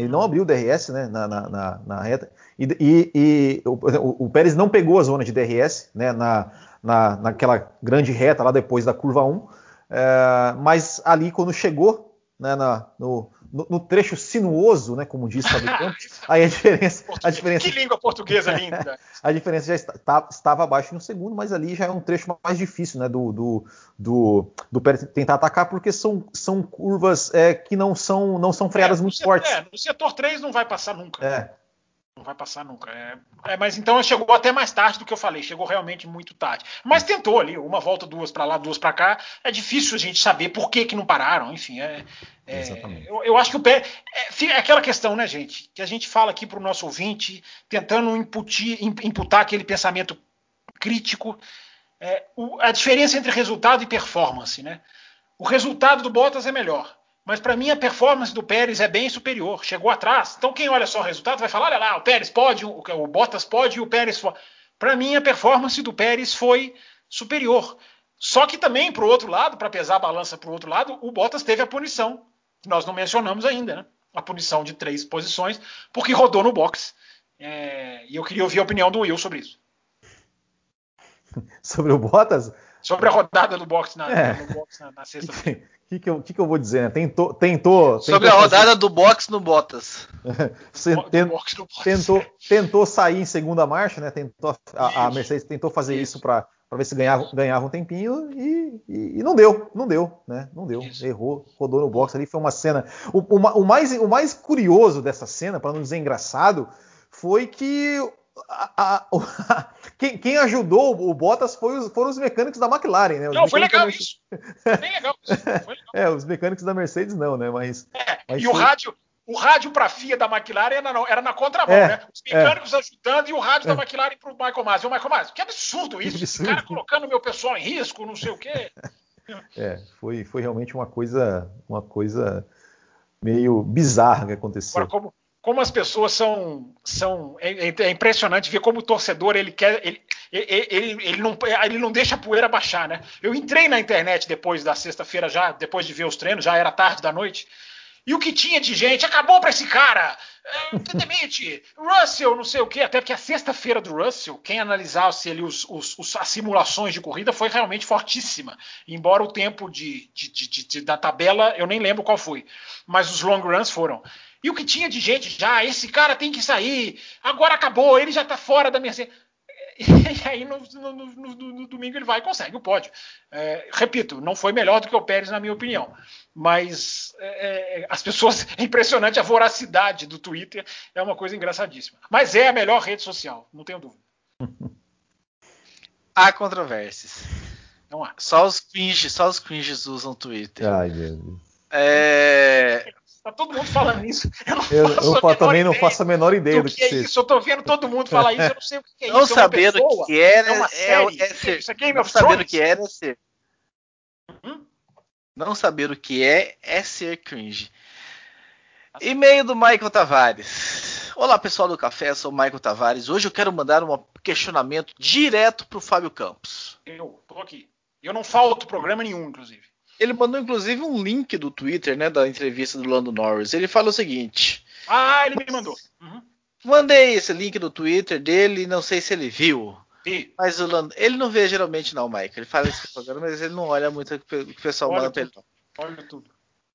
C: ele não abriu o DRS né, na, na, na, na reta. E, e, e o, o, Pérez não pegou a zona de DRS né, na, na, naquela grande reta lá depois da curva 1. É, mas ali, quando chegou né, na, no, no, trecho sinuoso, né, como diz Campos, aí a diferença, a diferença.
B: Que língua portuguesa linda!
C: a diferença já está, tá, estava abaixo em um segundo, mas ali já é um trecho mais difícil né, do, do, do, do Pérez tentar atacar, porque são, são curvas é, que não são, não são freadas é, muito
B: setor,
C: fortes.
B: É, no setor 3 não vai passar nunca.
C: É.
B: Não vai passar nunca. É, é, mas então chegou até mais tarde do que eu falei. Chegou realmente muito tarde. Mas tentou ali, uma volta, duas para lá, duas para cá. É difícil a gente saber por que, que não pararam. Enfim, é, é eu, eu, acho que o pé. É, é, aquela questão, né, gente? Que a gente fala aqui para o nosso ouvinte, tentando imputir, imputar aquele pensamento crítico. É, o, a diferença entre resultado e performance, né? O resultado do Bottas é melhor mas para mim a performance do Pérez é bem superior. Chegou atrás. Então quem olha só o resultado vai falar: olha lá, o Pérez pode, o, o Bottas pode e o Pérez. Para mim a performance do Pérez foi superior. Só que também, para o outro lado, para pesar a balança para o outro lado, o Bottas teve a punição, que nós não mencionamos ainda, né? A punição de três posições, porque rodou no box. É, e eu queria ouvir a opinião do Will sobre isso.
C: Sobre o Bottas?
B: Sobre a rodada do box na, é. no box na, na sexta-feira.
C: O que, que, eu, que, que eu vou dizer? Né? Tentou, tentou,
A: Sobre tentou a rodada fazer... do box no Bottas.
C: Tentou, tentou sair em segunda marcha, né? Tentou, a, a Mercedes tentou fazer isso, isso para ver se ganhava, ganhava um tempinho e, e, e, não deu, não deu, né? Não deu. Isso. Errou, rodou no box ali. Foi uma cena. O, o, o, mais, o mais curioso dessa cena, para não dizer engraçado, foi que a, a, quem, quem, ajudou o Bottas foi os, foram os mecânicos da McLaren, né? Os
B: não, foi legal isso. Foi bem legal isso. Foi legal.
C: É, os mecânicos da Mercedes não, né? Mas.
B: É,
C: mas
B: e foi... o rádio. O rádio para a FIA da McLaren era, na, era na contramão, é, né? Os mecânicos é. ajudando e o rádio é. da McLaren para o Michael Masi. O Michael Masi, que absurdo isso! Que absurdo. Esse cara colocando meu pessoal em risco, não sei o quê.
C: É, foi, foi realmente uma coisa, uma coisa meio bizarra que aconteceu.
B: Agora, como, como as pessoas são. são é, é, é, impressionante ver como o torcedor ele quer. Ele, ele, ele, não, ele não deixa a poeira baixar, né? Eu entrei na internet depois da sexta-feira, já depois de ver os treinos, já era tarde da noite. E o que tinha de gente, acabou para esse cara, é, demite, Russell, não sei o quê, até porque a sexta-feira do Russell, quem analisasse ali os, os, os, as simulações de corrida foi realmente fortíssima. Embora o tempo de, de, de, de, da tabela, eu nem lembro qual foi, mas os long runs foram. E o que tinha de gente já, esse cara tem que sair, agora acabou, ele já está fora da Mercedes. E aí no, no, no, no, domingo ele vai e consegue o pódio. É, repito, não foi melhor do que o Pérez, na minha opinião. Mas é, é as pessoas. É impressionante a voracidade do Twitter, é uma coisa engraçadíssima. Mas é a melhor rede social, não tenho dúvida.
A: Há controvérsias.
B: Não há.
A: Só os cringes, só os cringes usam Twitter.
C: Ai, Deus.
A: É,
B: Tá todo mundo falando isso.
C: Eu, não eu, eu também não faço a menor ideia do,
B: que, que é
C: seja.
B: isso. Eu tô vendo todo mundo falar isso, eu não sei o que é
A: não
B: isso.
A: Sabendo
B: é
A: o que era,
B: é uma série.
A: É, é ser,
B: isso é Game
A: não
B: of
A: saber o que era é ser. Hum? Não saber o que é é ser cringe. E-mail do Michael Tavares. Olá pessoal do café, sou o Michael Tavares. Hoje eu quero mandar um questionamento direto pro Fábio Campos.
B: Eu tô aqui. Eu não falto programa nenhum, inclusive.
A: Ele mandou inclusive um link do Twitter, né, da entrevista do Lando Norris. Ele fala o seguinte:
B: Ah, ele me mandou. Uhum.
A: Mandei esse link do Twitter dele, não sei se ele viu.
B: Vi.
A: Mas o Lando, ele não vê geralmente não, Mike. Ele fala esse programa, mas ele não olha muito o que o pessoal olha manda pra ele.
B: Olha tudo.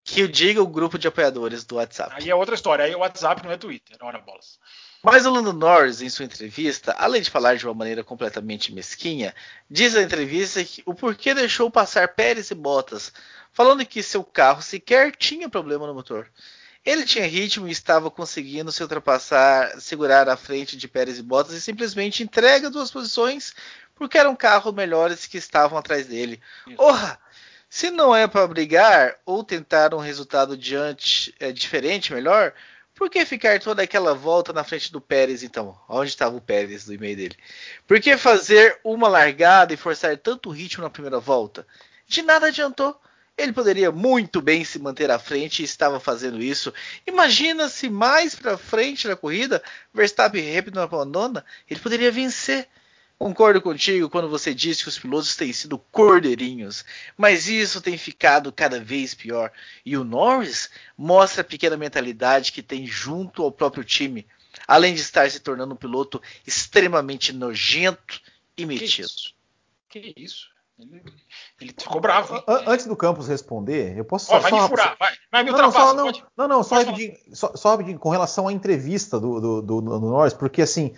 A: Que o diga o grupo de apoiadores do WhatsApp.
B: Aí é outra história. Aí o WhatsApp não é Twitter. Ora bolas.
A: Mas o Lando Norris, em sua entrevista, além de falar de uma maneira completamente mesquinha, diz na entrevista que o porquê deixou passar Pérez e Bottas, falando que seu carro sequer tinha problema no motor. Ele tinha ritmo e estava conseguindo se ultrapassar, segurar à frente de Pérez e Bottas e simplesmente entrega duas posições porque eram carros melhores que estavam atrás dele. Orra! Se não é para brigar ou tentar um resultado diante é, diferente, melhor, por que ficar toda aquela volta na frente do Pérez então? Onde estava o Pérez do e-mail dele? Por que fazer uma largada e forçar tanto ritmo na primeira volta? De nada adiantou. Ele poderia muito bem se manter à frente e estava fazendo isso. Imagina se mais para frente na corrida, Verstappen rápido abandona, ele poderia vencer. Concordo contigo quando você diz que os pilotos têm sido cordeirinhos, mas isso tem ficado cada vez pior. E o Norris mostra a pequena mentalidade que tem junto ao próprio time, além de estar se tornando um piloto extremamente nojento e metido.
B: Que isso? Que isso? Ele, ele, ficou bravo.
C: Antes do Campos responder, eu posso
B: só. Oh, vai só, me furar, vai, vai me
C: não, não, só, não, não, não, só rapidinho, só, só rapidinho, com relação à entrevista do, do, do, do Norris, porque assim,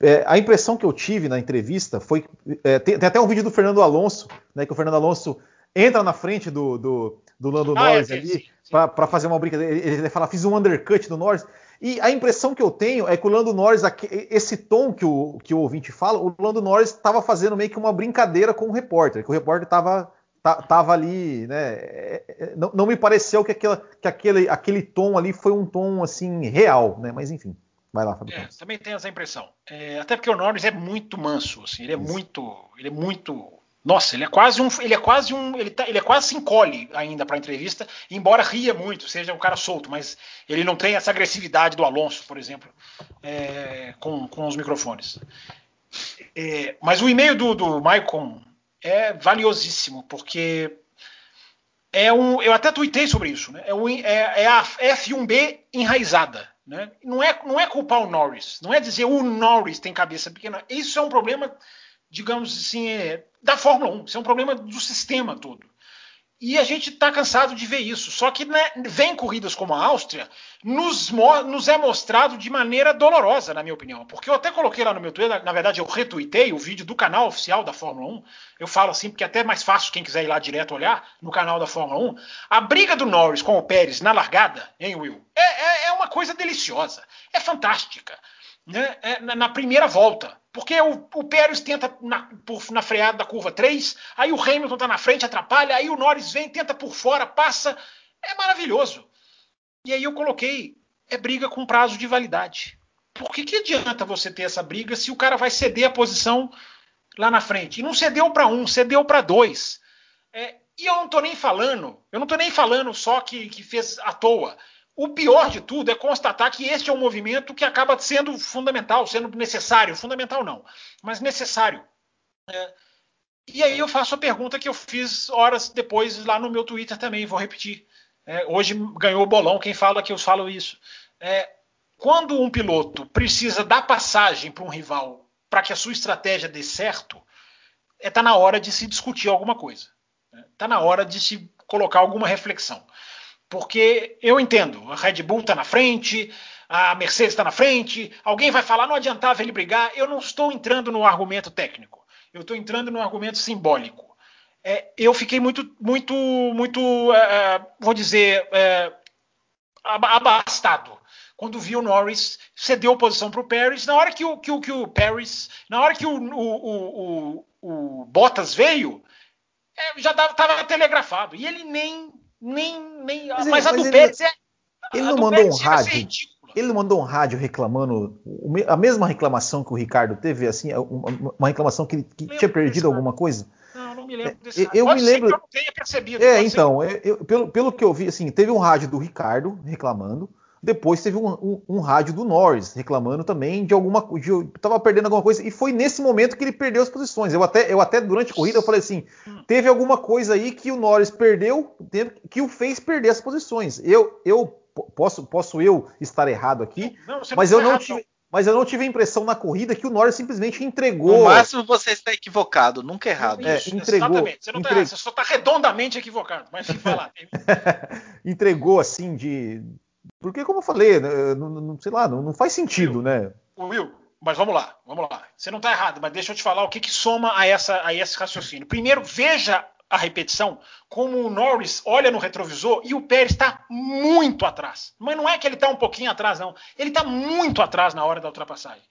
C: é, a impressão que eu tive na entrevista foi. É, tem, tem, até um vídeo do Fernando Alonso, né, que o Fernando Alonso entra na frente do, do, do Lando ah, é, Norris é, ali para fazer uma brincadeira. Ele, ele fala, fiz um undercut do Norris. E a impressão que eu tenho é que o Lando Norris, esse tom que o, que o ouvinte fala, o Lando Norris estava fazendo meio que uma brincadeira com o repórter, que o repórter estava tava ali, né? É, é, não, não me pareceu que, aquela, que aquele, aquele tom ali foi um tom assim real, né? Mas enfim. Vai lá, Fábio.
B: É, também tem essa impressão. É, até porque o Norris é muito manso, assim, ele é Isso. muito, ele é muito, nossa, ele é quase um, ele é quase um, ele, tá, ele é quase se encolhe ainda para a entrevista, embora ria muito, seja um cara solto, mas ele não tem essa agressividade do Alonso, por exemplo, é, com, com os microfones. É, mas o e-mail do, do Maicon é valiosíssimo, porque é um, eu até tuitei sobre isso, né? É, um, é, é a F1B enraizada. Né? Não, é, não é culpar o Norris, não é dizer o Norris tem cabeça pequena. Isso é um problema, digamos assim, é, da Fórmula 1. Isso é um problema do sistema todo. E a gente está cansado de ver isso. Só que né, vem corridas como a Áustria, nos, nos, é mostrado de maneira dolorosa, na minha opinião. Porque eu até coloquei lá no meu Twitter, na verdade eu retuitei o vídeo do canal oficial da Fórmula 1. Eu falo assim, porque é até mais fácil quem quiser ir lá direto olhar no canal da Fórmula 1. A briga do Norris com o Pérez na largada, hein, Will? É, é, é uma coisa deliciosa. É fantástica. Né? É, na, na primeira volta. Porque o, o Pérez tenta na, por, na freada da curva 3, aí o Hamilton está na frente, atrapalha, aí o Norris vem, tenta por fora, passa. É maravilhoso. E aí eu coloquei, é briga com prazo de validade. Por que, que adianta você ter essa briga se o cara vai ceder a posição lá na frente? E não cedeu para um, cedeu para dois. É, e eu não estou nem falando, eu não estou nem falando só que, que fez à toa. O pior de tudo é constatar que este é um movimento que acaba sendo fundamental, sendo necessário. Fundamental não, mas necessário. É, e aí eu faço a pergunta que eu fiz horas depois lá no meu Twitter também, vou repetir. É, hoje ganhou o bolão quem fala que eu falo isso. É, quando um piloto precisa dar passagem para um rival para que a sua estratégia dê certo, está é, na hora de se discutir alguma coisa. Está né? na hora de se colocar alguma reflexão. Porque eu entendo, a Red Bull está na frente, a Mercedes está na frente, alguém vai falar, não adiantava ele brigar. Eu não estou entrando no argumento técnico, eu estou entrando no argumento simbólico. É, eu fiquei muito, muito, muito, é, vou dizer, é, abastado quando vi o Norris cedeu posição para o Paris. Na hora que o, que o, que o Paris, na hora que o, o, o, o Bottas veio, é, já estava telegrafado. E ele nem nem, nem mas, mas a do ele, Pérez é.
C: Ele não mandou um rádio. Ele não mandou um rádio reclamando a mesma reclamação que o Ricardo teve, assim, uma reclamação que, que tinha perdido alguma coisa.
B: Não, não me lembro é, desse.
C: Eu, me lembro.
B: Que eu não tenha percebido.
C: É, então, eu, pelo, pelo que eu vi, assim, teve um rádio do Ricardo reclamando. Depois teve um, um, um, rádio do Norris reclamando também de alguma coisa, estava perdendo alguma coisa, e foi nesse momento que ele perdeu as posições. Eu até, eu até durante a corrida eu falei assim: hum. teve alguma coisa aí que o Norris perdeu, que o fez perder as posições. Eu, eu posso, posso eu estar errado aqui, não, mas eu não tive. mas eu não tive a impressão na corrida que o Norris simplesmente entregou.
A: No máximo você está equivocado, nunca errado.
B: É, entregou, exatamente. Você, tá, você só está redondamente equivocado, mas falar.
C: entregou assim de. Porque, como eu falei, né, não, não sei lá, não, não faz sentido,
B: Will,
C: né?
B: Will, mas vamos lá, vamos lá. Você não está errado, mas deixa eu te falar o que, que soma a, essa, a esse raciocínio. Primeiro, veja a repetição, como o Norris olha no retrovisor e o Pérez está muito atrás. Mas não é que ele está um pouquinho atrás, não. Ele está muito atrás na hora da ultrapassagem.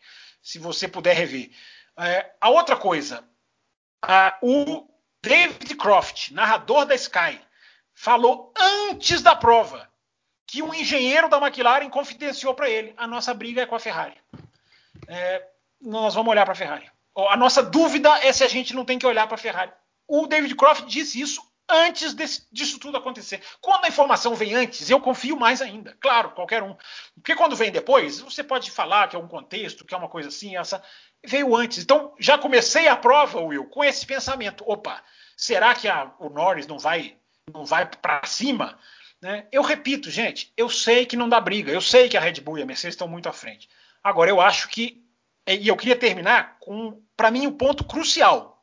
B: Se você puder rever. É, a outra coisa, a, o David Croft, narrador da Sky, falou antes da prova que um engenheiro da McLaren confidenciou para ele: a nossa briga é com a Ferrari. É, nós vamos olhar para a Ferrari. A nossa dúvida é se a gente não tem que olhar para a Ferrari o David Croft disse isso antes desse, disso tudo acontecer. Quando a informação vem antes, eu confio mais ainda. Claro, qualquer um. Porque quando vem depois, você pode falar que é um contexto, que é uma coisa assim, essa. Veio antes. Então, já comecei a prova, Will, com esse pensamento. Opa, será que a, o Norris não vai, não vai para cima? Né? Eu repito, gente, eu sei que não dá briga. Eu sei que a Red Bull e a Mercedes estão muito à frente. Agora, eu acho que. E eu queria terminar com, para mim, o um ponto crucial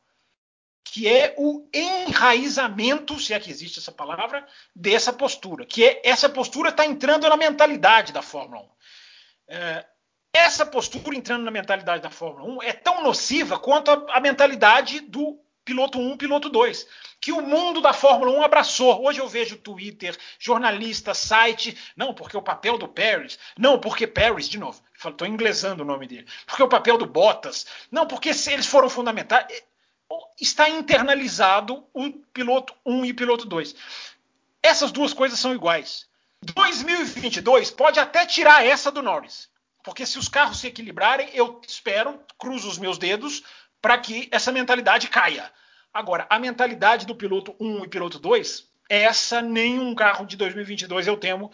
B: que é o enraizamento, se é que existe essa palavra, dessa postura, que é essa postura está entrando na mentalidade da Fórmula 1. É, essa postura entrando na mentalidade da Fórmula 1 é tão nociva quanto a, a mentalidade do piloto 1, piloto 2, que o mundo da Fórmula 1 abraçou. Hoje eu vejo Twitter, jornalista, site, não, porque o papel do Paris, não, porque Paris, de novo, estou inglesando o nome dele, porque o papel do Bottas, não, porque eles foram fundamentais está internalizado o piloto 1 e piloto 2. Essas duas coisas são iguais. 2022 pode até tirar essa do Norris. Porque se os carros se equilibrarem, eu espero, cruzo os meus dedos, para que essa mentalidade caia. Agora, a mentalidade do piloto 1 e piloto 2, essa nenhum carro de 2022 eu temo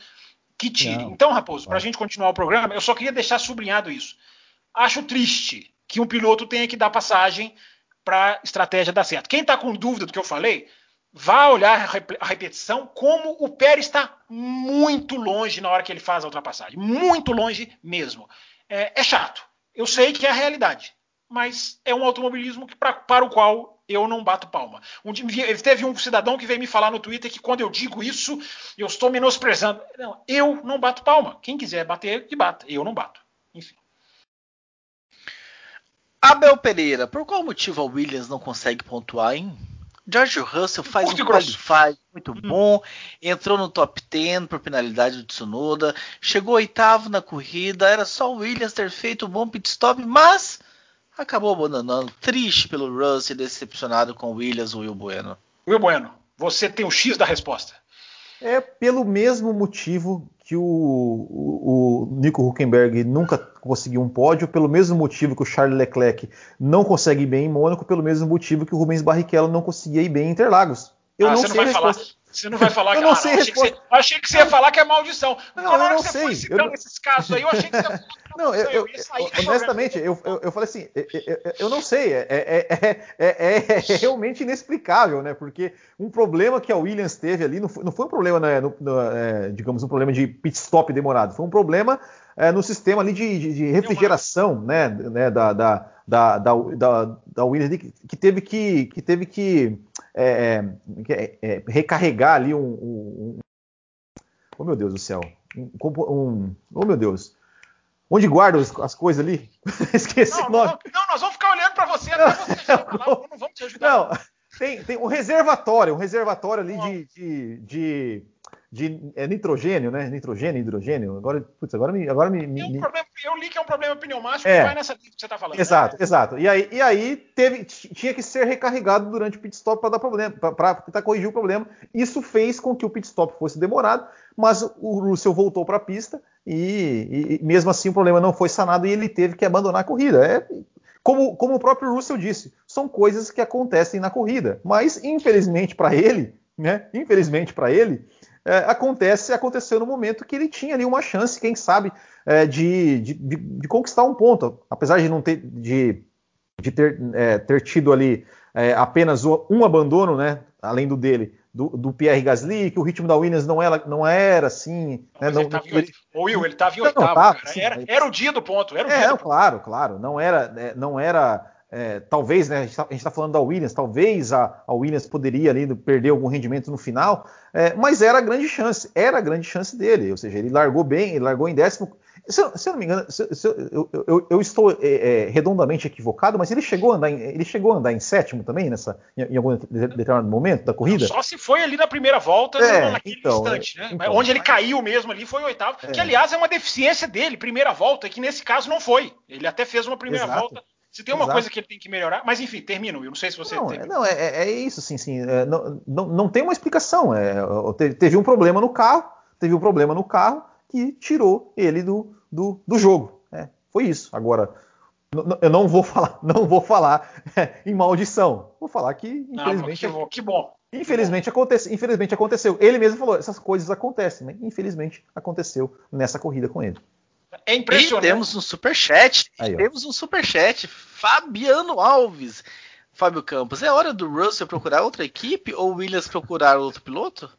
B: que tire. Não. Então, Raposo, para a gente continuar o programa, eu só queria deixar sublinhado isso. Acho triste que um piloto tenha que dar passagem para a estratégia dar certo. Quem está com dúvida do que eu falei, vá olhar a repetição como o Pérez está muito longe na hora que ele faz a ultrapassagem. Muito longe mesmo. É, é chato. Eu sei que é a realidade. Mas é um automobilismo que, pra, para o qual eu não bato palma. Um, teve um cidadão que veio me falar no Twitter que quando eu digo isso, eu estou menosprezando. Não, eu não bato palma. Quem quiser bater, que bata. Eu não bato. Enfim.
A: Abel Pereira, por qual motivo a Williams não consegue pontuar, hein? George Russell faz um qualify muito hum. bom, entrou no top 10 por penalidade do Tsunoda, chegou oitavo na corrida, era só o Williams ter feito um bom pit stop, mas acabou abandonando, triste pelo Russell, decepcionado com o Williams, o Will Bueno.
B: Will Bueno, você tem o X da resposta.
C: É pelo mesmo motivo que o, o, o, Nico Huckenberg nunca conseguiu um pódio, pelo mesmo motivo que o Charles Leclerc não consegue ir bem em Mônaco, pelo mesmo motivo que o Rubens Barrichello não conseguia ir bem em Interlagos.
B: Eu ah, não sei a resposta. Falar. Você não vai falar eu que não ah, sei não, achei, que você, achei, que você, ia falar que é maldição.
C: Não, eu não você sei.
B: Foi citando eu... esses casos aí, eu achei que você ia
C: Não, eu, eu, honestamente, eu, eu, eu falei assim, eu, não sei, é, é, é, é, realmente inexplicável, né? Porque um problema que a Williams teve ali não foi, não foi um problema, né, no, no, digamos, um problema de pit stop demorado, foi um problema no sistema ali de, de, de refrigeração, né, né, da, da, da, da, da, da Williams que teve que, que teve que é, é, é, recarregar ali um, um, um, Oh meu Deus do céu. Um, um, oh meu Deus. Onde guarda as coisas ali? Esqueci
B: não,
C: o nome.
B: Não, não, nós vamos ficar olhando para você até você falar, não vamos te ajudar.
C: Não, tem, tem um reservatório, um reservatório ali de, de, de de é nitrogênio, né? Nitrogênio, hidrogênio. Agora, putz, agora me. Agora me, me...
B: Um problema, eu li que é um problema pneumático é. que vai nessa linha que você está falando.
C: Exato, né? exato. E aí, e aí teve, tinha que ser recarregado durante o pit stop para dar problema, para tentar corrigir o problema. Isso fez com que o pit stop fosse demorado, mas o Russell voltou para a pista e, e, mesmo assim o problema não foi sanado e ele teve que abandonar a corrida. É, como, como o próprio Russell disse, são coisas que acontecem na corrida. Mas, infelizmente para ele, né? Infelizmente para ele, é, acontece, aconteceu no momento que ele tinha ali uma chance, quem sabe, é, de, de, de, conquistar um ponto. Apesar de não ter, de, de ter, é, ter tido ali é, apenas um abandono, né, além do dele, do, do, Pierre Gasly, que o ritmo da Williams não era, não era assim.
B: Né, não, não, ele Ô, Will, ele estava em oitavo, não, tá, sim, era, era, o dia do ponto. Era o é,
C: dia claro, claro. Não era, é, não era é, talvez, né, a gente está tá falando da Williams, talvez a, a, Williams poderia ali perder algum rendimento no final, é, mas era a grande chance, era a grande chance dele, ou seja, ele largou bem, ele largou em décimo. Se, se eu não me engano, se, se eu, eu, eu, estou é, é, redondamente equivocado, mas ele chegou a andar em, ele chegou a andar em sétimo também nessa, em, em algum determinado momento da corrida.
B: Só se foi ali na primeira volta, é, naquele então, instante, né? Então, Onde ele caiu mesmo ali foi o oitavo, que aliás é uma deficiência dele, primeira volta, que nesse caso não foi. Ele até fez uma primeira Exato. volta se tem uma Exato. coisa que ele tem que melhorar, mas enfim, termina, eu não sei se você
C: não, tem. Não, é, é, é isso, sim, sim. É, não, não, não, tem uma explicação. É, teve um problema no carro, teve um problema no carro que tirou ele do, do, do jogo. É, foi isso. Agora, eu não vou falar, não vou falar é, em maldição. Vou falar que, infelizmente.
B: Não, que, bom.
C: Infelizmente. Acontece, infelizmente aconteceu. Ele mesmo falou, essas coisas acontecem, né? Infelizmente aconteceu nessa corrida com ele.
A: É impressionante. E temos um superchat. Aí, temos um superchat. Fabiano Alves. Fábio Campos, é hora do Russell procurar outra equipe ou Williams procurar outro piloto?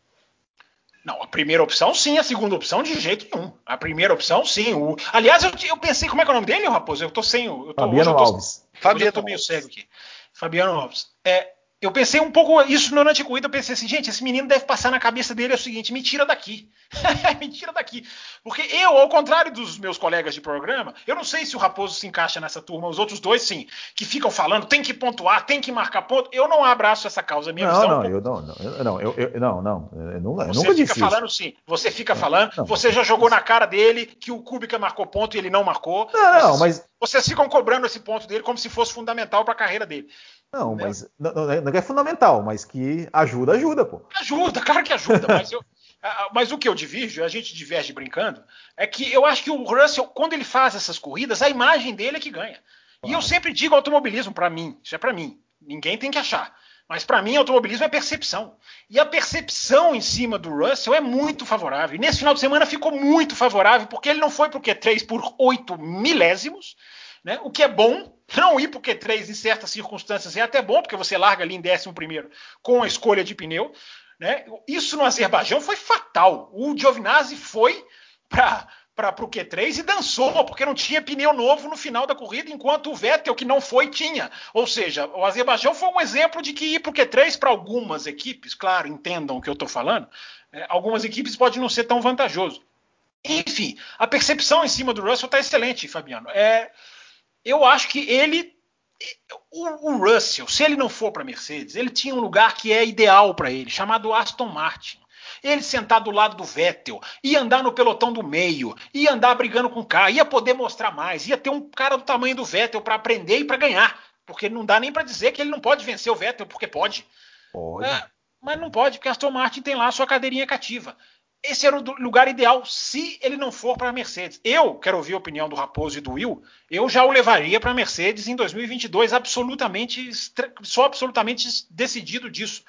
B: Não, a primeira opção sim, a segunda opção de jeito nenhum. A primeira opção sim. O... Aliás, eu, eu pensei, como é que é o nome dele, Raposo? Eu tô sem. Eu tô,
C: Fabiano
B: eu tô,
C: Alves.
B: Fabiano eu tô meio cego aqui. Fabiano Alves. É, eu pensei um pouco isso durante a corrida, eu pensei assim, gente, esse menino deve passar na cabeça dele é o seguinte, me tira daqui. me tira daqui. Porque eu, ao contrário dos meus colegas de programa, eu não sei se o Raposo se encaixa nessa turma, os outros dois sim, que ficam falando, tem que pontuar, tem que marcar ponto. Eu não abraço essa causa, minha
C: não,
B: visão.
C: Não, eu não, não, não, eu, eu, não, não, eu nunca,
B: você nunca fica falando isso. sim, você fica falando, não, você já jogou na cara dele que o Kubica marcou ponto e ele não marcou.
C: Não, não, mas
B: vocês ficam cobrando esse ponto dele como se fosse fundamental para a carreira dele.
C: Não, né? mas não, não, é fundamental, mas que ajuda, ajuda, pô.
B: Ajuda, claro que ajuda, mas, eu, mas o que eu divirjo, a gente diverge brincando, é que eu acho que o Russell, quando ele faz essas corridas, a imagem dele é que ganha. E eu sempre digo automobilismo para mim, isso é para mim. Ninguém tem que achar. Mas para mim, automobilismo é percepção. E a percepção em cima do Russell é muito favorável. E nesse final de semana ficou muito favorável, porque ele não foi para o Q3 por 8 milésimos, né? o que é bom. Não ir para o Q3 em certas circunstâncias é até bom, porque você larga ali em 11 com a escolha de pneu. Né? Isso no Azerbaijão foi fatal. O Giovinazzi foi para para o Q3 e dançou, porque não tinha pneu novo no final da corrida, enquanto o Vettel, que não foi, tinha. Ou seja, o Azerbaijão foi um exemplo de que ir para o Q3 para algumas equipes, claro, entendam o que eu estou falando, é, algumas equipes pode não ser tão vantajoso. Enfim, a percepção em cima do Russell está excelente, Fabiano. É, eu acho que ele. O, o Russell, se ele não for para Mercedes, ele tinha um lugar que é ideal para ele, chamado Aston Martin ele sentar do lado do Vettel, ia andar no pelotão do meio, ia andar brigando com o cara, ia poder mostrar mais, ia ter um cara do tamanho do Vettel para aprender e para ganhar. Porque não dá nem para dizer que ele não pode vencer o Vettel, porque pode.
C: Pode. É,
B: mas não pode, porque Aston Martin tem lá a sua cadeirinha cativa. Esse era o lugar ideal se ele não for para a Mercedes. Eu quero ouvir a opinião do Raposo e do Will. Eu já o levaria para a Mercedes em 2022, absolutamente, sou absolutamente decidido disso.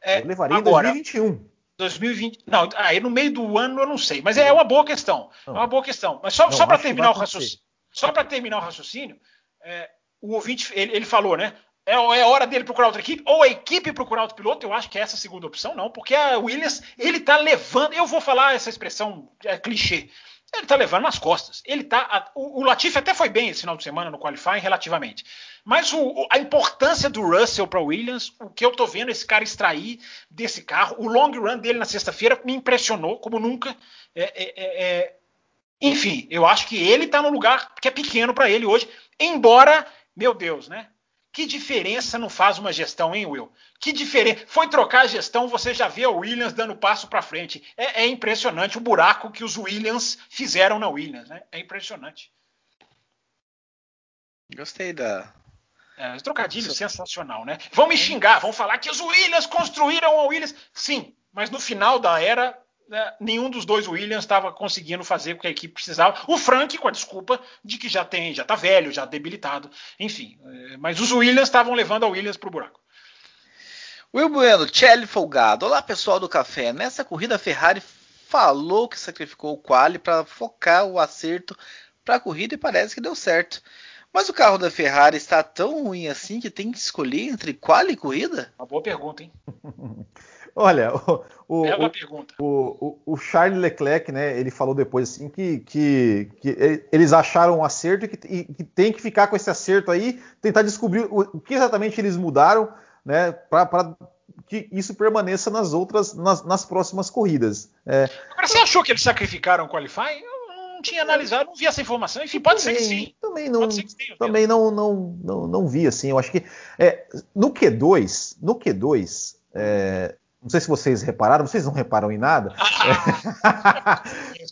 C: É, eu levaria agora, em 2021.
B: 2020. Não, aí no meio do ano eu não sei, mas é uma boa questão. É uma boa questão. Mas só, só para terminar o raciocínio, só para terminar o raciocínio, é, o ouvinte ele, ele, falou, né? É, é hora dele procurar outra equipe ou a equipe procurar outro piloto. Eu acho que é essa a segunda opção, não, porque a Williams ele tá levando. Eu vou falar essa expressão é, clichê. Ele está levando nas costas. Ele tá. O, o Latifi até foi bem esse final de semana no qualifying, relativamente. Mas o, a importância do Russell para Williams, o que eu estou vendo esse cara extrair desse carro, o long run dele na sexta-feira me impressionou como nunca. É, é, é, é enfim, eu acho que ele está no lugar que é pequeno para ele hoje, embora, meu Deus, né? Que diferença não faz uma gestão, hein, Will? Que diferença. Foi trocar a gestão, você já vê o Williams dando passo para frente. É, é, impressionante o buraco que os Williams fizeram na Williams, né? É impressionante.
A: Gostei da.
B: É, trocadilho sensacional, né? Vão me xingar, vão falar que os Williams construíram a Williams. Sim, mas no final da era nenhum dos dois Williams estava conseguindo fazer o que a equipe precisava. O Frank, com a desculpa de que já tem, já está velho, já debilitado, enfim. É, mas os Williams estavam levando a Williams para o buraco.
A: Will Bueno, Kelly Folgado. Olá, pessoal do café. Nessa corrida, a Ferrari falou que sacrificou o quali para focar o acerto para a corrida e parece que deu certo. Mas o carro da Ferrari está tão ruim assim que tem que escolher entre quali e corrida?
B: Uma boa pergunta, hein?
C: olha, o, o,
B: Bela
C: o, o, Charles Leclerc, né, ele falou depois assim que, que, que eles acharam um acerto e que, e que tem que ficar com esse acerto aí, tentar descobrir o, o que exatamente eles mudaram, né, para que isso permaneça nas outras, nas, nas próximas corridas. É,
B: Agora, você achou que eles sacrificaram o qualifying? Eu não tinha analisado, não vi essa informação. Enfim, pode
C: também,
B: ser que sim.
C: Também não,
B: que sim,
C: também não, não, não, não vi assim. Eu acho que é, no Q2, no Q2, é, não sei se vocês repararam, vocês não reparam em nada.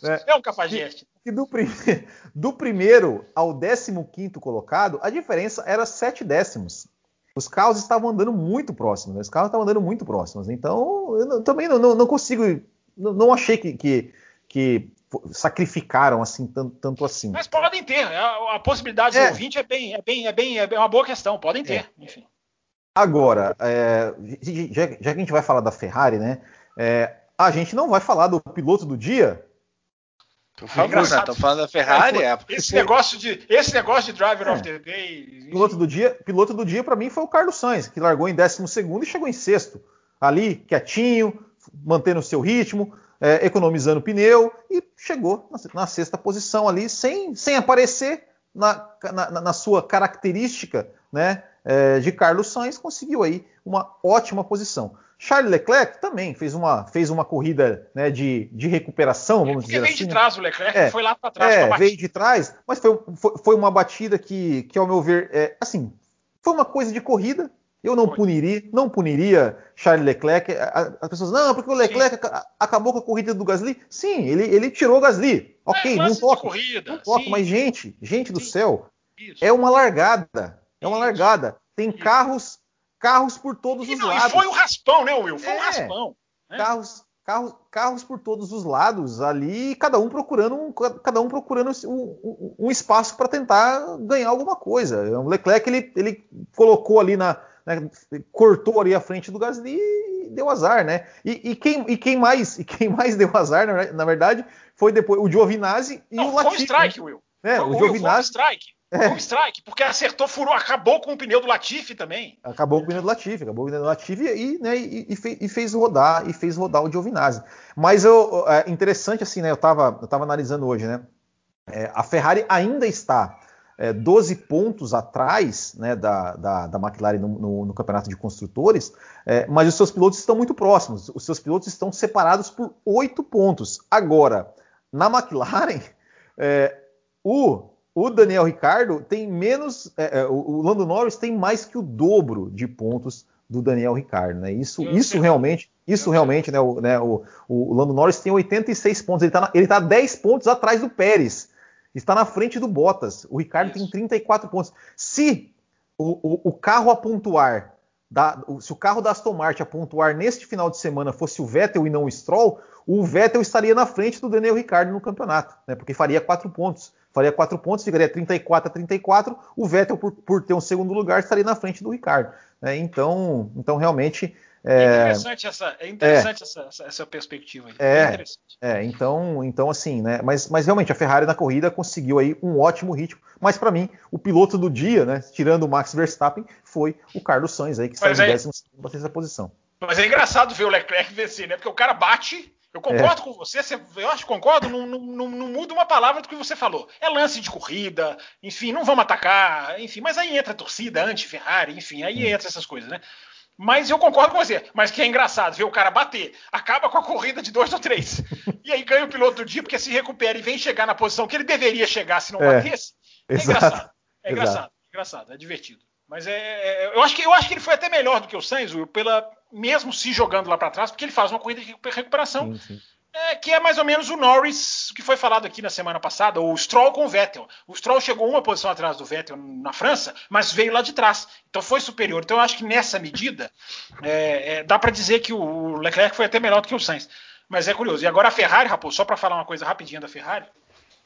B: é, é um cafajeste.
C: Que do, prim do primeiro ao 15 colocado, a diferença era 7 décimos. Os carros estavam andando muito próximos, né? os carros estavam andando muito próximos. Então, eu não, também não, não, não consigo, não, não achei que, que, que, sacrificaram assim tanto, tanto, assim.
B: Mas podem ter. A, a possibilidade é. do ouvinte é bem, é bem, é bem, é uma boa questão. Podem ter, é. enfim.
C: Agora, é, já, já, que a gente vai falar da Ferrari, né? É, a gente não vai falar do piloto do dia.
A: Por favor, é falando da Ferrari.
B: É, esse, negócio de, esse negócio de driver of the day.
C: Piloto do dia, piloto do dia para mim foi o Carlos Sainz, que largou em 12 e chegou em sexto. Ali, quietinho, mantendo o seu ritmo, é, economizando pneu e chegou na, na, sexta posição ali, sem, sem aparecer na, na, na sua característica né, é, de Carlos Sainz, conseguiu aí uma ótima posição. Charles Leclerc também fez uma, fez uma corrida né, de, de recuperação, vamos dizer
B: veio
C: assim.
B: veio de trás o Leclerc, é, foi lá para trás.
C: É, veio de trás, mas foi, foi, foi, uma batida que, que ao meu ver, é, assim, foi uma coisa de corrida. Eu não puniria, não puniria Charles Leclerc. As pessoas, não, porque o Leclerc sim. acabou com a corrida do Gasly. Sim, ele, ele tirou o Gasly. Ok,
B: é,
C: não toca.
B: Corrida,
C: não toca, mas gente, gente do céu, Isso. é uma largada. É uma largada. Tem carros carros por todos
B: e,
C: os
B: não,
C: lados.
B: E foi um raspão, né, Will? Foi é, um raspão.
C: Né? Carros, carros, carros por todos os lados ali, cada um procurando um, cada um procurando um, um espaço para tentar ganhar alguma coisa. O Leclerc ele, ele colocou ali na, né, cortou ali a frente do Gasly e deu azar, né? E, e, quem, e quem mais e quem mais deu azar na, na verdade foi depois o Giovinazzi e
B: não,
C: o Latifi.
B: Foi um strike, Will.
C: É,
B: o,
C: o Giovinazzi. Foi um
B: strike. É. Um strike, porque acertou, furou, acabou com o pneu do Latifi também.
C: Acabou com o pneu do Latifi, acabou com o pneu do Latifi e, né, e, e, fez, e, fez, rodar, e fez rodar o Giovinazzi. Mas eu, é interessante assim, né? Eu estava eu tava analisando hoje, né? É, a Ferrari ainda está é, 12 pontos atrás né, da, da, da McLaren no, no, no, campeonato de construtores, é, mas os seus pilotos estão muito próximos. Os seus pilotos estão separados por 8 pontos. Agora, na McLaren, é, o o Daniel Ricardo tem menos. É, é o Lando Norris tem mais que o dobro de pontos do Daniel Ricardo, né? Isso, isso realmente, isso realmente, né? O, né, o, o Lando Norris tem 86 pontos, ele está ele tá 10 pontos atrás do Pérez, está na frente do Bottas. O Ricardo isso. tem 34 pontos. Se o, o, carro a pontuar, da, se o carro da Aston Martin a pontuar neste final de semana fosse o Vettel e não o Stroll, o Vettel estaria na frente do Daniel Ricardo no campeonato, né? Porque faria 4 pontos faria 4 pontos, ficaria 34 a 34. O Vettel, por, por ter um segundo lugar, estaria na frente do Ricardo. Né? Então, então, realmente.
B: É, interessante essa, é interessante é, essa, essa, perspectiva aí.
C: É, é, então, então assim, né? Mas, mas realmente a Ferrari na corrida conseguiu aí um ótimo ritmo. Mas para mim, o piloto do dia, né? Tirando o Max Verstappen, foi o Carlos Sainz aí que está em 12 é, posição.
B: Mas é engraçado ver o Leclerc vencer, né? Porque o cara bate eu concordo é. com você, eu acho que concordo, não, não, não, não, muda uma palavra do que você falou. É lance de corrida, enfim, não vamos atacar, enfim, mas aí entra a torcida anti-Ferrari, enfim, aí hum. entra essas coisas, né? Mas eu concordo com você. Mas que é engraçado ver o cara bater, acaba com a corrida de dois ou três. e aí ganha o piloto do dia, porque se recupera e vem chegar na posição que ele deveria chegar se não é. batesse. É
C: Exato.
B: engraçado. É engraçado, Exato. engraçado, é divertido. Mas é, é, eu, acho que, eu acho que ele foi até melhor do que o Sainz, Will, pela, mesmo se jogando lá para trás, porque ele faz uma corrida de recuperação. Sim, sim. É, que é mais ou menos o Norris que foi falado aqui na semana passada, o Stroll com o Vettel. O Stroll chegou uma posição atrás do Vettel na França, mas veio lá de trás. Então foi superior. Então eu acho que nessa medida é, é, dá para dizer que o Leclerc foi até melhor do que o Sainz. Mas é curioso. E agora a Ferrari, Raposo, só para falar uma coisa rapidinha da Ferrari.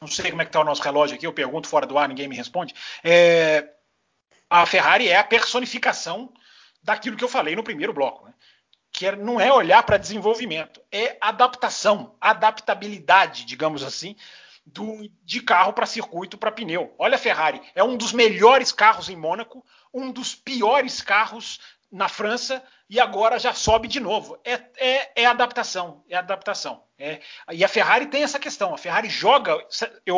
B: Não sei como é que tá o nosso relógio aqui, eu pergunto fora do ar, ninguém me responde. É, a Ferrari é a personificação daquilo que eu falei no primeiro bloco. Né? Que não é olhar para desenvolvimento, é adaptação, adaptabilidade, digamos assim, do, de carro para circuito para pneu. Olha a Ferrari, é um dos melhores carros em Mônaco, um dos piores carros na França e agora já sobe de novo. É, é, é adaptação, é adaptação. É, e a Ferrari tem essa questão. A Ferrari joga.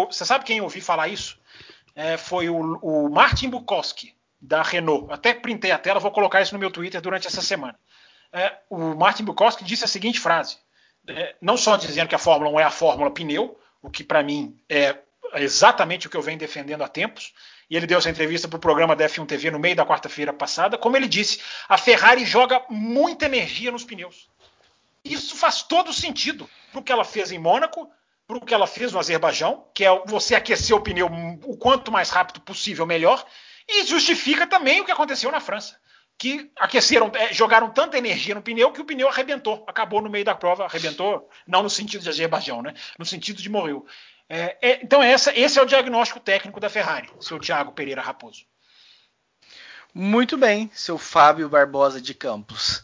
B: Você sabe quem eu ouvi falar isso? É, foi o, o Martin Bukowski, da Renault. Até printei a tela, vou colocar isso no meu Twitter durante essa semana. É, o Martin Bukowski disse a seguinte frase: é, não só dizendo que a Fórmula 1 é a Fórmula pneu, o que para mim é exatamente o que eu venho defendendo há tempos, e ele deu essa entrevista para o programa da F1 TV no meio da quarta-feira passada. Como ele disse, a Ferrari joga muita energia nos pneus. Isso faz todo sentido para o que ela fez em Mônaco, para o que ela fez no Azerbaijão, que é você aquecer o pneu o quanto mais rápido possível, melhor, e justifica também o que aconteceu na França. Que aqueceram, é, jogaram tanta energia no pneu que o pneu arrebentou, acabou no meio da prova, arrebentou, não no sentido de Azerbaijão, né? No sentido de morreu. É, é, então, essa, esse é o diagnóstico técnico da Ferrari, seu Thiago Pereira Raposo.
A: Muito bem, seu Fábio Barbosa de Campos.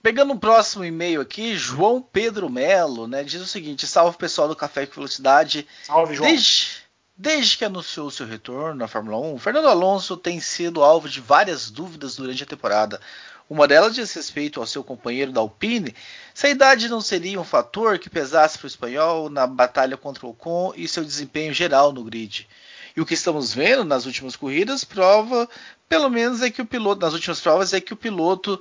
A: Pegando o um próximo e-mail aqui, João Pedro Melo, né, diz o seguinte: salve pessoal do Café com Velocidade.
B: Salve, João.
A: Desde, desde que anunciou seu retorno na Fórmula 1, Fernando Alonso tem sido alvo de várias dúvidas durante a temporada. Uma delas diz respeito ao seu companheiro da Alpine, se a idade não seria um fator que pesasse para o espanhol na batalha contra o Ocon e seu desempenho geral no grid. E o que estamos vendo nas últimas corridas prova, pelo menos é que o piloto, nas últimas provas, é que o piloto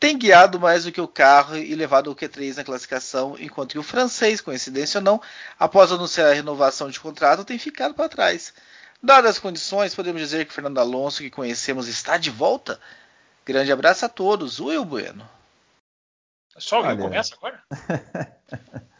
A: tem guiado mais do que o carro e levado o Q3 na classificação, enquanto que o francês, coincidência ou não, após anunciar a renovação de contrato, tem ficado para trás. Dadas as condições, podemos dizer que Fernando Alonso, que conhecemos, está de volta? Grande abraço a todos. Will Bueno.
B: Só o Will começa agora?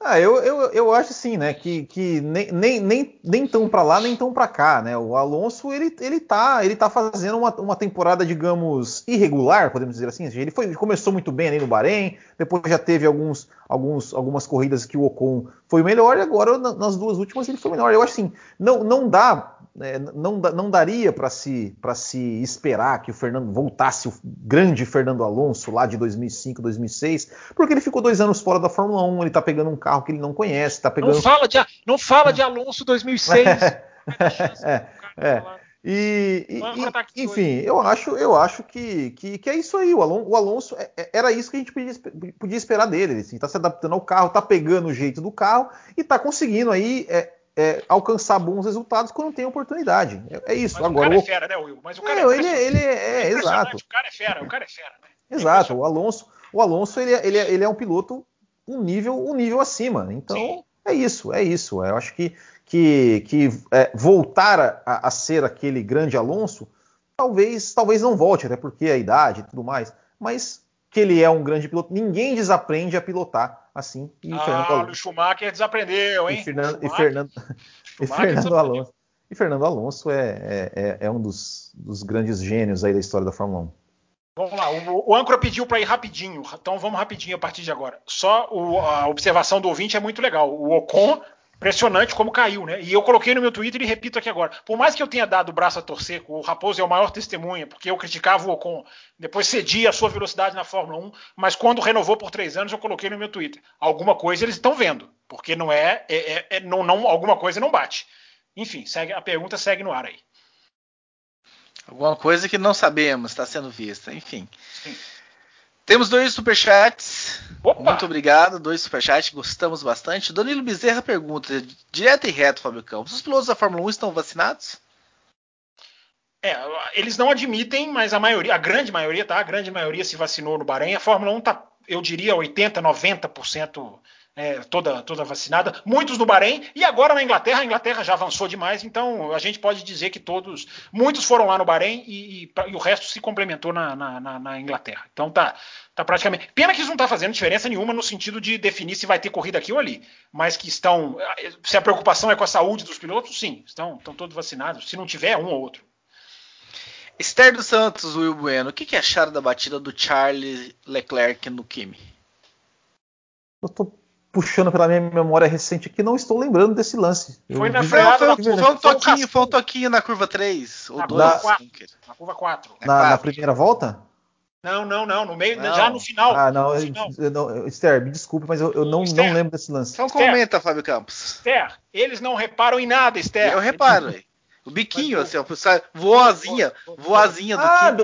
C: ah, eu, eu, eu acho assim, né, que, que nem, nem, nem, nem tão para lá, nem tão para cá, né? O Alonso, ele, ele, tá, ele tá fazendo uma, uma temporada, digamos, irregular, podemos dizer assim. Ele, foi, começou muito bem ali no Bahrein, depois já teve alguns, alguns, algumas corridas que o Ocon foi melhor, e agora nas duas últimas ele foi melhor. Eu acho assim, não, não dá é, não, não daria para se, se esperar que o Fernando voltasse o grande Fernando Alonso lá de 2005, 2006, porque ele ficou dois anos fora da Fórmula 1, ele está pegando um carro que ele não conhece, tá pegando...
B: Não fala de, não fala de Alonso 2006.
C: é, é. E, e, enfim, eu acho, eu acho que, que, que é isso aí. O Alonso, o Alonso é, é, era isso que a gente podia, podia esperar dele. Ele está assim, se adaptando ao carro, está pegando o jeito do carro e está conseguindo aí é, é, alcançar bons resultados quando tem oportunidade. É, é isso.
B: Mas
C: Agora,
B: o cara o... é fera, né, Will? Mas o cara é,
C: é ele, ele é, é exato.
B: O cara é fera, o cara é fera, né?
C: Exato. O Alonso, o Alonso ele, ele, ele é um piloto um nível, um nível acima. Então Sim. é isso, é isso. Eu acho que, que, que é, voltar a, a, ser aquele grande Alonso, talvez, talvez não volte, até porque a idade e tudo mais. Mas que ele é um grande piloto. Ninguém desaprende a pilotar assim.
B: E ah, Fernando Alonso. o Schumacher desaprendeu, hein?
C: E Fernando, e Fernando, e Fernando Alonso. E Fernando Alonso é, é, é, é um dos, dos, grandes gênios aí da história da Fórmula 1.
B: Vamos lá, o, o âncora pediu para ir rapidinho, então vamos rapidinho a partir de agora. Só o, a observação do ouvinte é muito legal. O Ocon Impressionante como caiu, né? E eu coloquei no meu Twitter e repito aqui agora. Por mais que eu tenha dado o braço a torcer, o Raposo é o maior testemunha, porque eu criticava o Ocon, depois cedia a sua velocidade na Fórmula 1, mas quando renovou por três anos, eu coloquei no meu Twitter. Alguma coisa eles estão vendo, porque não é, é, é, é não, não, alguma coisa não bate. Enfim, segue, a pergunta segue no ar aí.
A: Alguma coisa que não sabemos está sendo vista, enfim. Sim. Temos dois superchats. Opa! Muito obrigado, dois superchats, gostamos bastante. Danilo Bezerra pergunta, direto e reto, Fábio Campos, os pilotos da Fórmula 1 estão vacinados?
B: É, eles não admitem, mas a maioria, a grande maioria, tá? A grande maioria se vacinou no Bahrein. A Fórmula 1 tá, eu diria, 80, 90% é, toda, toda vacinada, muitos no Bahrein, e agora na Inglaterra, a Inglaterra já avançou demais, então a gente pode dizer que todos, muitos foram lá no Bahrein e, e, e o resto se complementou na, na, na, Inglaterra. Então tá, tá praticamente. Pena que isso não está fazendo diferença nenhuma no sentido de definir se vai ter corrida aqui ou ali, mas que estão. Se a preocupação é com a saúde dos pilotos, sim, estão, estão todos vacinados. Se não tiver, um ou outro.
A: Esther dos Santos, Will Bueno, o que, que acharam da batida do Charles Leclerc no Kimi?
C: Eu tô puxando pela minha memória recente aqui, não estou lembrando desse lance.
A: Foi na freada foi, foi, foi, um toquinho, foi um toquinho na curva 3 ou 2.
B: Na, na curva 4.
C: Na, na, primeira volta?
B: Não, não, não, no meio, não. já no final.
C: Ah, não, eu, não Esther, me desculpe, mas eu, eu não, não lembro desse lance.
A: Então Esther, comenta, Fábio Campos.
B: Esther, eles não reparam em nada, Esther.
A: Eu reparo, O biquinho, assim, ó, voazinha, voazinha do
C: ah,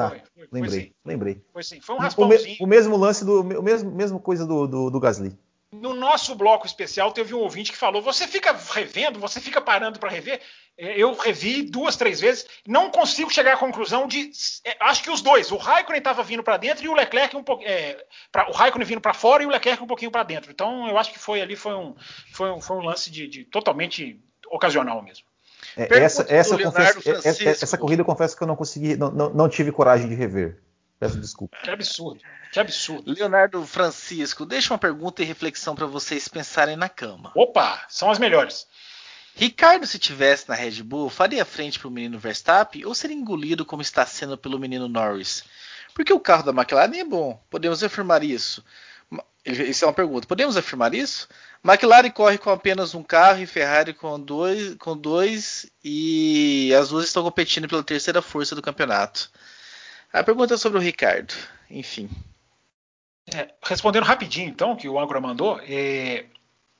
C: Tá, foi, foi, lembrei, foi lembrei.
B: Foi sim, foi um raspãozinho.
C: O, mesmo lance do, o mesmo, mesmo coisa do, do, do Gasly.
B: No nosso bloco especial teve um ouvinte que falou: você fica revendo, você fica parando para rever. É, eu revi duas, três vezes, não consigo chegar à conclusão de. É, acho que os dois, o Raikkonen estava vindo para dentro e o Leclerc um pouco, é, o Raikkonen vindo para fora e o Leclerc um pouquinho para dentro. Então eu acho que foi ali foi um, foi um, foi um lance de, de totalmente ocasional mesmo.
C: É, essa, essa, confesso, é, essa, corrida eu confesso que eu não consegui, não, não, não tive coragem de rever. Peço desculpa.
B: Que absurdo. Que absurdo.
A: Leonardo Francisco, deixa uma pergunta e reflexão para vocês pensarem na cama.
B: Opa, são as melhores.
A: Ricardo, se tivesse na Red Bull, faria frente para o menino Verstappen ou seria engolido como está sendo pelo menino Norris? Porque o carro da McLaren é bom, podemos afirmar isso. Isso é uma pergunta. Podemos afirmar isso? McLaren corre com apenas um carro e Ferrari com dois, com dois e as duas estão competindo pela terceira força do campeonato. A pergunta é sobre o Ricardo. Enfim.
B: É, respondendo rapidinho, então, que o Âncora mandou, é,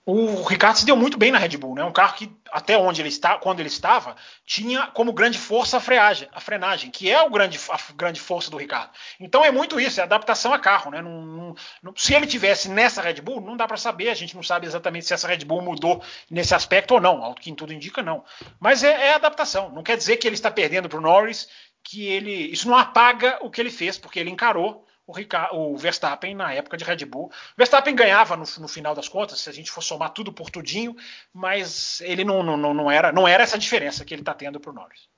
B: o Ricardo se deu muito bem na Red Bull, né? Um carro que até onde ele está, quando ele estava, tinha como grande força a freagem, a frenagem, que é o grande, a grande força do Ricardo. Então é muito isso, é adaptação a carro, né? Não, não, se ele tivesse nessa Red Bull, não dá para saber, a gente não sabe exatamente se essa Red Bull mudou nesse aspecto ou não, ao que tudo indica não. Mas é, é adaptação. Não quer dizer que ele está perdendo para o Norris, que ele, isso não apaga o que ele fez, porque ele encarou o, Ricardo, o Verstappen na época de Red Bull. O Verstappen ganhava no, no, final das contas, se a gente for somar tudo por tudinho, mas ele não, não, não, era, não era essa diferença que ele está tendo para o Norris.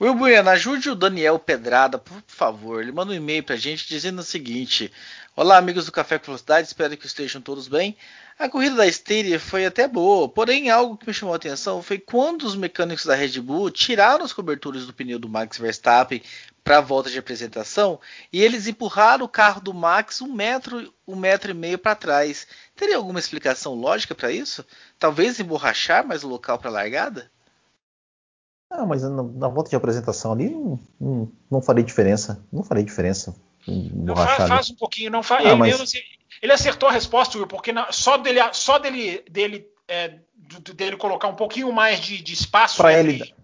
A: Will Bueno, ajude o Daniel Pedrada, por favor. Ele manda um e-mail para a gente dizendo o seguinte: Olá, amigos do Café com Velocidade, espero que estejam todos bem. A corrida da Styria foi até boa, porém algo que me chamou a atenção foi quando os mecânicos da Red Bull tiraram os cobertores do pneu do Max Verstappen para a volta de apresentação e eles empurraram o carro do Max um metro, um metro e meio para trás. Teria alguma explicação lógica para isso? Talvez emborrachar mais o local para a largada?
C: Não, mas na, na, volta de apresentação ali não, não, não faria diferença. Não faria diferença.
B: Não, faz, faz, um pouquinho, não faz. Ah, ele, mas... ele, acertou a resposta, Will, porque na, só dele, só dele, dele, é, dele colocar um pouquinho mais de, de espaço
C: para ele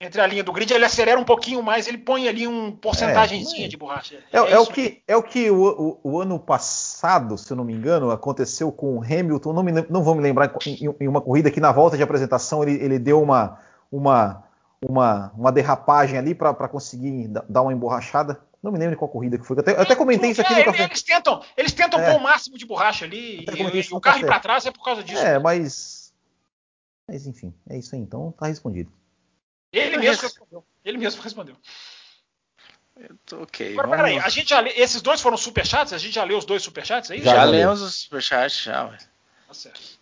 B: entre a linha do grid, ele acelera um pouquinho mais, ele põe ali um porcentagemzinha é, de borracha.
C: É, é, é o que é o que o, o, o, ano passado, se eu não me engano, aconteceu com o Hamilton. Não, me, não vou me lembrar em, em, uma corrida que na volta de apresentação ele, ele deu uma uma uma, uma derrapagem ali para conseguir dar uma emborrachada. Não me lembro de qual corrida que foi. Eu até, eu até comentei isso aqui no
B: é, café. Eles tentam, eles tentam é. pôr o máximo de borracha ali e, e o carro ir para trás é por causa disso.
C: É, mas. Mas enfim, é isso aí. Então tá respondido.
B: Ele mesmo respondeu. Ele mesmo respondeu.
A: Ok.
B: Agora, vamos... peraí, a gente já lê, esses dois foram superchats? A gente já leu os dois superchats aí?
A: Já, já lemos os superchats, já. Tá certo.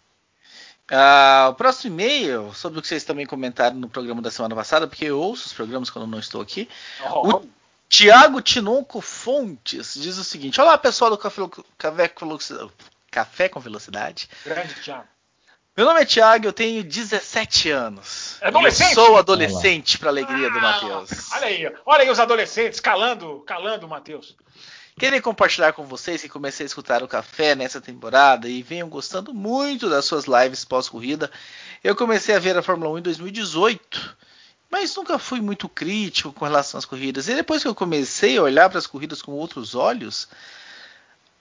A: Uh, o próximo e-mail, sobre o que vocês também comentaram no programa da semana passada, porque eu ouço os programas quando não estou aqui. Oh. O Tiago Tinonco Fontes diz o seguinte: Olá, pessoal do Café, Café, Café com Velocidade.
B: Grande, Tiago.
A: Meu nome é Tiago, eu tenho 17 anos.
B: É adolescente?
A: Eu sou adolescente, para alegria ah, do Matheus.
B: Olha aí, olha aí os adolescentes calando, calando o Matheus.
A: Queria compartilhar com vocês que comecei a escutar o café nessa temporada e venho gostando muito das suas lives pós-corrida. Eu comecei a ver a Fórmula 1 em 2018, mas nunca fui muito crítico com relação às corridas. E depois que eu comecei a olhar para as corridas com outros olhos,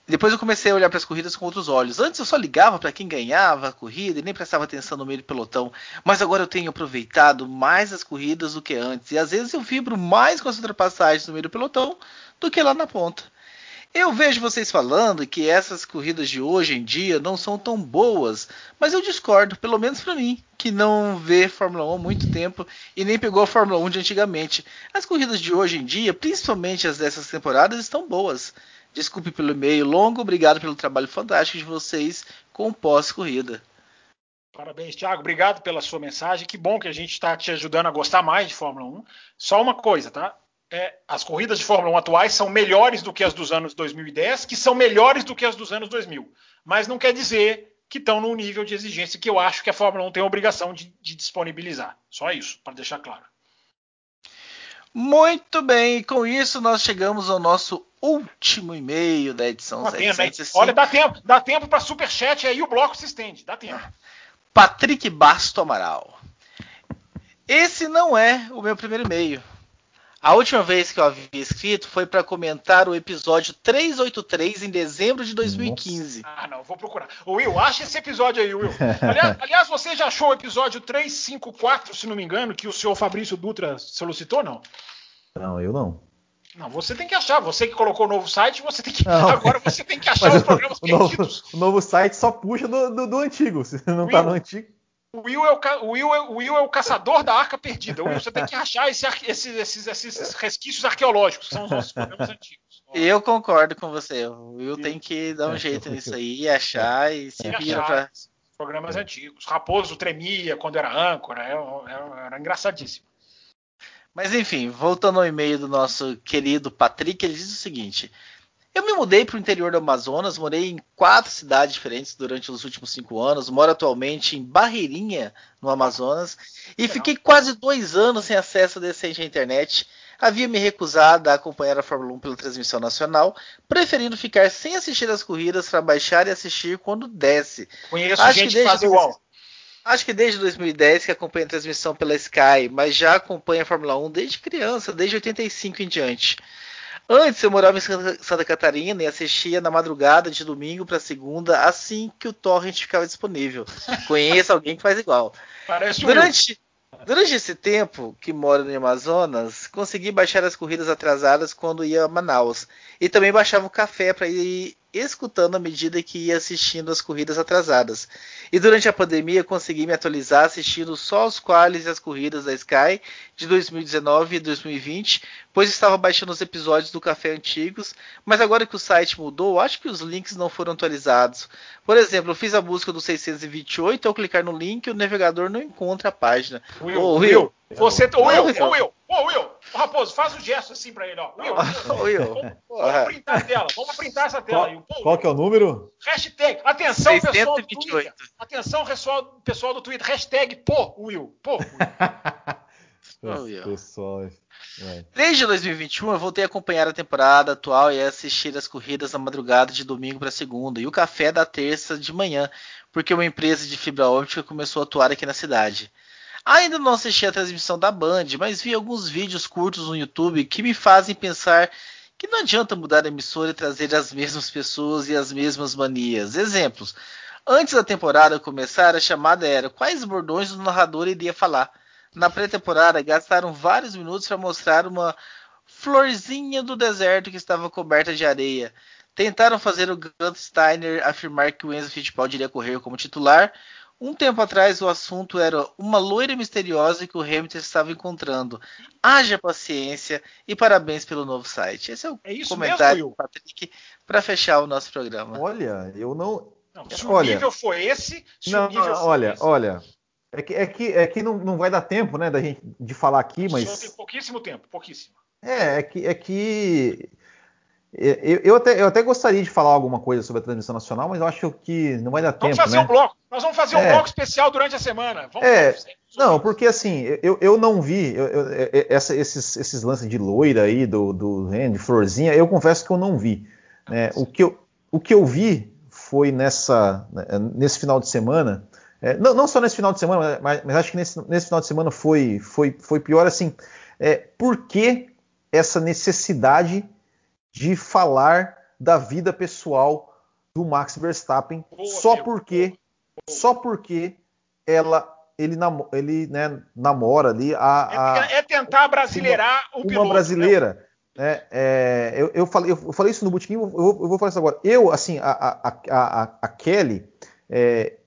A: depois eu comecei a olhar para as corridas com outros olhos. Antes eu só ligava para quem ganhava a corrida e nem prestava atenção no meio do pelotão. Mas agora eu tenho aproveitado mais as corridas do que antes. E às vezes eu vibro mais com as ultrapassagens no meio do pelotão do que lá na ponta. Eu vejo vocês falando que essas corridas de hoje em dia não são tão boas, mas eu discordo, pelo menos para mim, que não vê Fórmula 1 há muito tempo e nem pegou a Fórmula 1 de antigamente. As corridas de hoje em dia, principalmente as dessas temporadas, estão boas. Desculpe pelo e-mail longo, obrigado pelo trabalho fantástico de vocês com pós-corrida.
B: Parabéns, Thiago. Obrigado pela sua mensagem. Que bom que a gente está te ajudando a gostar mais de Fórmula 1. Só uma coisa, tá? É, as corridas de Fórmula 1 atuais são melhores do que as dos anos 2010, que são melhores do que as dos anos 2000. Mas não quer dizer que estão num nível de exigência que eu acho que a Fórmula 1 tem a obrigação de, de disponibilizar. Só isso, para deixar claro.
A: Muito bem, com isso nós chegamos ao nosso último e-mail da edição Uma 705.
B: Olha, dá tempo, dá tempo para superchat aí o bloco se estende, dá tempo.
A: Patrick Basto Amaral. Esse não é o meu primeiro e-mail. A última vez que eu havia escrito foi para comentar o episódio 383 em dezembro de 2015.
B: Nossa. Ah, não, vou procurar. Will, acha esse episódio aí, Will. Aliás, aliás, você já achou o episódio 354, se não me engano, que o senhor Fabrício Dutra solicitou, não?
C: Não, eu não.
B: Não, você tem que achar. Você que colocou o novo site, você tem que. Não. Agora você tem que achar os programas
C: o perdidos. Novo, o novo site só puxa do, do, do antigo. Se não está no antigo.
B: O Will, é o, o, Will é, o Will é o caçador da arca perdida. O Will, você tem que achar esse, esses, esses, esses, resquícios arqueológicos, que são os nossos programas antigos.
A: Eu concordo com você. O Will tem que dar um jeito nisso aí, achar e se vira pra.
B: Programas antigos. Raposo tremia quando era âncora, era, era, era engraçadíssimo.
A: Mas enfim, voltando ao e-mail do nosso querido Patrick, ele diz o seguinte: eu me mudei para o interior do Amazonas, morei em quatro cidades diferentes durante os últimos cinco anos. Moro atualmente em Barreirinha, no Amazonas, e fiquei quase dois anos sem acesso decente à internet. Havia me recusado a acompanhar a Fórmula 1 pela transmissão nacional, preferindo ficar sem assistir as corridas para baixar e assistir quando desce.
B: Conheço Acho gente que, faz igual.
A: Acho que desde 2010 que acompanho a transmissão pela Sky, mas já acompanho a Fórmula 1 desde criança, desde 85 em diante. Antes eu morava em Santa Catarina e assistia na madrugada de domingo para segunda, assim que o torrent ficava disponível. Conheço alguém que faz igual.
B: Parece
A: durante, durante esse tempo que moro no Amazonas, consegui baixar as corridas atrasadas quando ia a Manaus. E também baixava o café para ir escutando à medida que ia assistindo as corridas atrasadas. E durante a pandemia consegui me atualizar assistindo só os quales e as corridas da Sky de 2019 e 2020, pois estava baixando os episódios do Café antigos, mas agora que o site mudou, acho que os links não foram atualizados. Por exemplo, eu fiz a busca do 628, ao clicar no link, o navegador não encontra a página.
B: Will, Will, Will, você, Will, Will, Will, Ô, Will, ô, Raposo, faz um gesto assim pra ele, ó. Will, Will. Vamos, vamos printar a tela, vamos printar essa tela
C: aí. Pô, qual que é o número?
B: Hashtag, atenção 628. pessoal do Twitter. Atenção pessoal, pessoal do Twitter, hashtag pô, Will, pô,
C: Will. Pessoal,
A: Desde 2021 eu voltei a acompanhar a temporada atual e assistir as corridas na madrugada de domingo para segunda e o café da terça de manhã, porque uma empresa de fibra óptica começou a atuar aqui na cidade. Ainda não assisti a transmissão da Band, mas vi alguns vídeos curtos no YouTube que me fazem pensar que não adianta mudar a emissora e trazer as mesmas pessoas e as mesmas manias. Exemplos. Antes da temporada começar, a chamada era quais bordões o narrador iria falar. Na pré-temporada, gastaram vários minutos para mostrar uma florzinha do deserto que estava coberta de areia. Tentaram fazer o Gunn Steiner afirmar que o Enzo Fittipaldi iria correr como titular, um tempo atrás o assunto era uma loira misteriosa que o Hamilton estava encontrando. Haja paciência e parabéns pelo novo site. Esse é o é comentário do Patrick para fechar o nosso programa.
C: Olha, eu não.
B: não se olha, o nível foi esse, se
C: não,
B: o nível
C: foi olha, esse. olha. É que, é que, é que não, não vai dar tempo, né, da gente de falar aqui, mas. Só
B: tem pouquíssimo tempo, pouquíssimo.
C: É, é que, é que eu, eu, até, eu até gostaria de falar alguma coisa sobre a transmissão nacional, mas eu acho que não vai dar
B: vamos
C: tempo.
B: Vamos fazer
C: né?
B: um bloco. Nós vamos fazer um é. bloco especial durante a semana. Vamos
C: é, não, porque assim, eu, eu não vi eu, eu, essa, esses, esses lances de loira aí, do, do de florzinha, eu confesso que eu não vi. Né? O, que eu, o que eu vi foi nessa, né, nesse final de semana. É, não, não, só nesse final de semana, mas, mas acho que nesse, nesse, final de semana foi, foi, foi pior assim. É, por que essa necessidade de falar da vida pessoal do Max Verstappen boa, só porque boa. só porque ela ele, nam, ele né, namora ali a,
B: a, é, tentar brasileirar
C: uma,
B: o piloto,
C: uma brasileira né? É, eu, eu, falei, eu falei isso no botequim eu, eu, vou falar isso agora eu assim a, a, a, a Kelly é,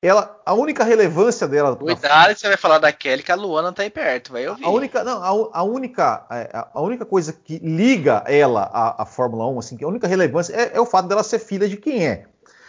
C: ela, a única relevância dela.
A: Cuidado, na... você vai falar da Kelly que a Luana tá aí perto, vai ouvir.
C: A única, não, a, a única, é, a, única coisa que liga ela à, à Fórmula 1, assim, que a única relevância é, é, o fato dela ser filha de quem é.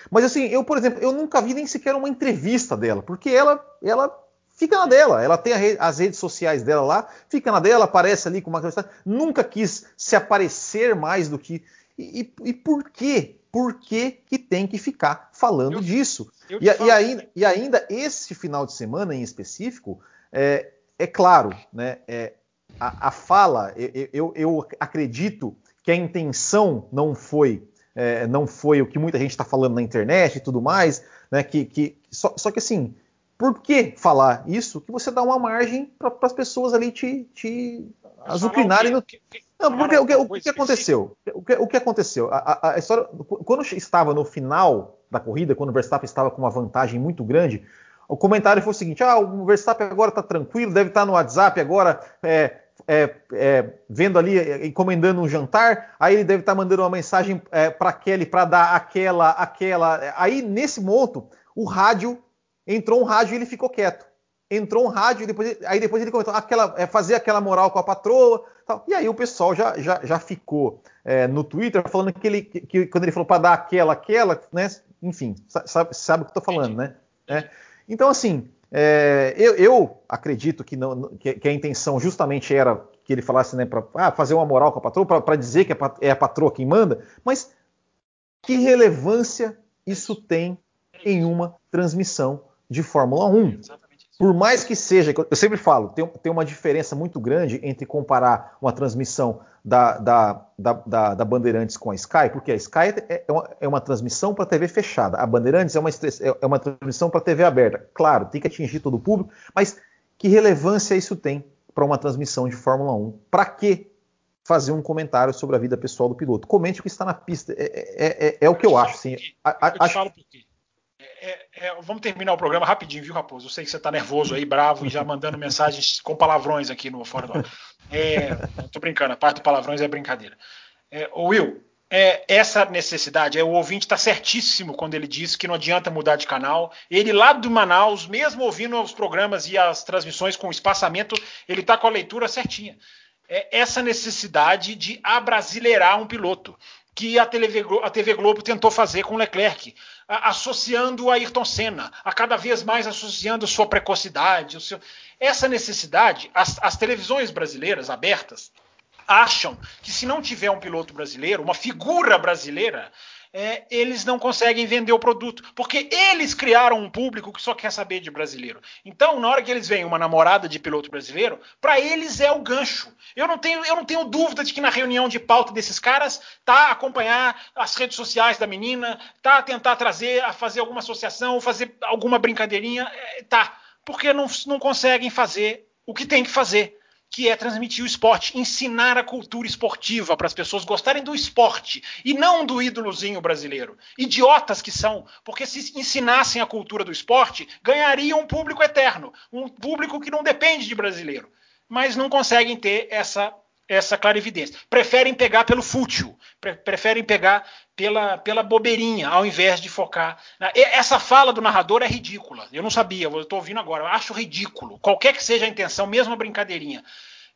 C: Mas assim, eu, por exemplo, eu nunca vi nem sequer uma entrevista dela, porque ela, ela fica na dela. Ela tem re, as redes sociais dela lá, fica na dela, aparece ali com uma nunca quis se aparecer mais do que. E, e, e por quê? Por que, que tem que ficar falando eu, disso? Eu e, e, ainda, e, ainda, esse final de semana em específico, é, é claro, né, é, a, a, fala, eu, eu, eu, acredito que a intenção não foi, é, não foi o que muita gente está falando na internet e tudo mais, né, que, que só, só, que assim, por que falar isso? Que você dá uma margem para as pessoas ali te, te Azucrinari não. Não, porque o que, o que aconteceu? O que, o que aconteceu? A, a, a, história, quando estava no final da corrida, quando o Verstappen estava com uma vantagem muito grande, o comentário foi o seguinte: ah, o Verstappen agora está tranquilo, deve estar tá no WhatsApp agora, é, é, é, vendo ali, é, encomendando um jantar, aí ele deve estar tá mandando uma mensagem é, para Kelly para dar aquela, aquela. Aí nesse ponto, o rádio entrou um rádio e ele ficou quieto. Entrou um rádio e depois, aí depois ele comentou aquela, é, fazer aquela moral com a patroa. Tal. E aí o pessoal já, já, já ficou é, no Twitter falando que ele que, que quando ele falou para dar aquela, aquela, né? Enfim, sabe, sabe o que eu tô falando, né? É. Então, assim, é, eu, eu, acredito que, não, que, que, a intenção justamente era que ele falasse, né, para ah, fazer uma moral com a patroa, para dizer que é a patroa quem manda, mas que relevância isso tem em uma transmissão de Fórmula 1? Por mais que seja, eu sempre falo, tem, tem uma diferença muito grande entre comparar uma transmissão da, da, da, da, Bandeirantes com a Sky, porque a Sky é, é uma, é uma transmissão para TV fechada, a Bandeirantes é uma, é uma transmissão para TV aberta. Claro, tem que atingir todo o público, mas que relevância isso tem para uma transmissão de Fórmula 1? Para que fazer um comentário sobre a vida pessoal do piloto? Comente o que está na pista. É, é, é, é o que eu acho. Assim,
B: eu te acho... falo por quê. É, é, vamos terminar o programa rapidinho, viu, Raposo? Eu sei que você está nervoso aí, bravo, e já mandando mensagens com palavrões aqui no Fora do Ar. É, tô brincando, a parte do palavrões é brincadeira. É, Will, é, essa necessidade, é, o ouvinte está certíssimo quando ele diz que não adianta mudar de canal. Ele lá do Manaus, mesmo ouvindo os programas e as transmissões com espaçamento, ele está com a leitura certinha. É essa necessidade de abrasileirar um piloto que a TV, a TV Globo tentou fazer com Leclerc, associando a Ayrton Senna, a cada vez mais associando sua precocidade. Seu... Essa necessidade, as, as televisões brasileiras abertas acham que se não tiver um piloto brasileiro, uma figura brasileira, é, eles não conseguem vender o produto, porque eles criaram um público que só quer saber de brasileiro. Então, na hora que eles veem uma namorada de piloto brasileiro, para eles é o gancho. Eu não tenho, eu não tenho dúvida de que na reunião de pauta desses caras tá acompanhar as redes sociais da menina, tá tentar trazer, a fazer alguma associação, fazer alguma brincadeirinha, é, tá, porque não, não conseguem fazer o que tem que fazer que é transmitir o esporte, ensinar a cultura esportiva para as pessoas gostarem do esporte e não do ídolozinho brasileiro. Idiotas que são, porque se ensinassem a cultura do esporte, ganhariam um público eterno, um público que não depende de brasileiro, mas não conseguem ter essa essa clarividência. Preferem pegar pelo fútil, pre preferem pegar pela, pela bobeirinha, ao invés de focar. Na... Essa fala do narrador é ridícula. Eu não sabia, eu estou ouvindo agora. Eu acho ridículo. Qualquer que seja a intenção, mesmo a brincadeirinha.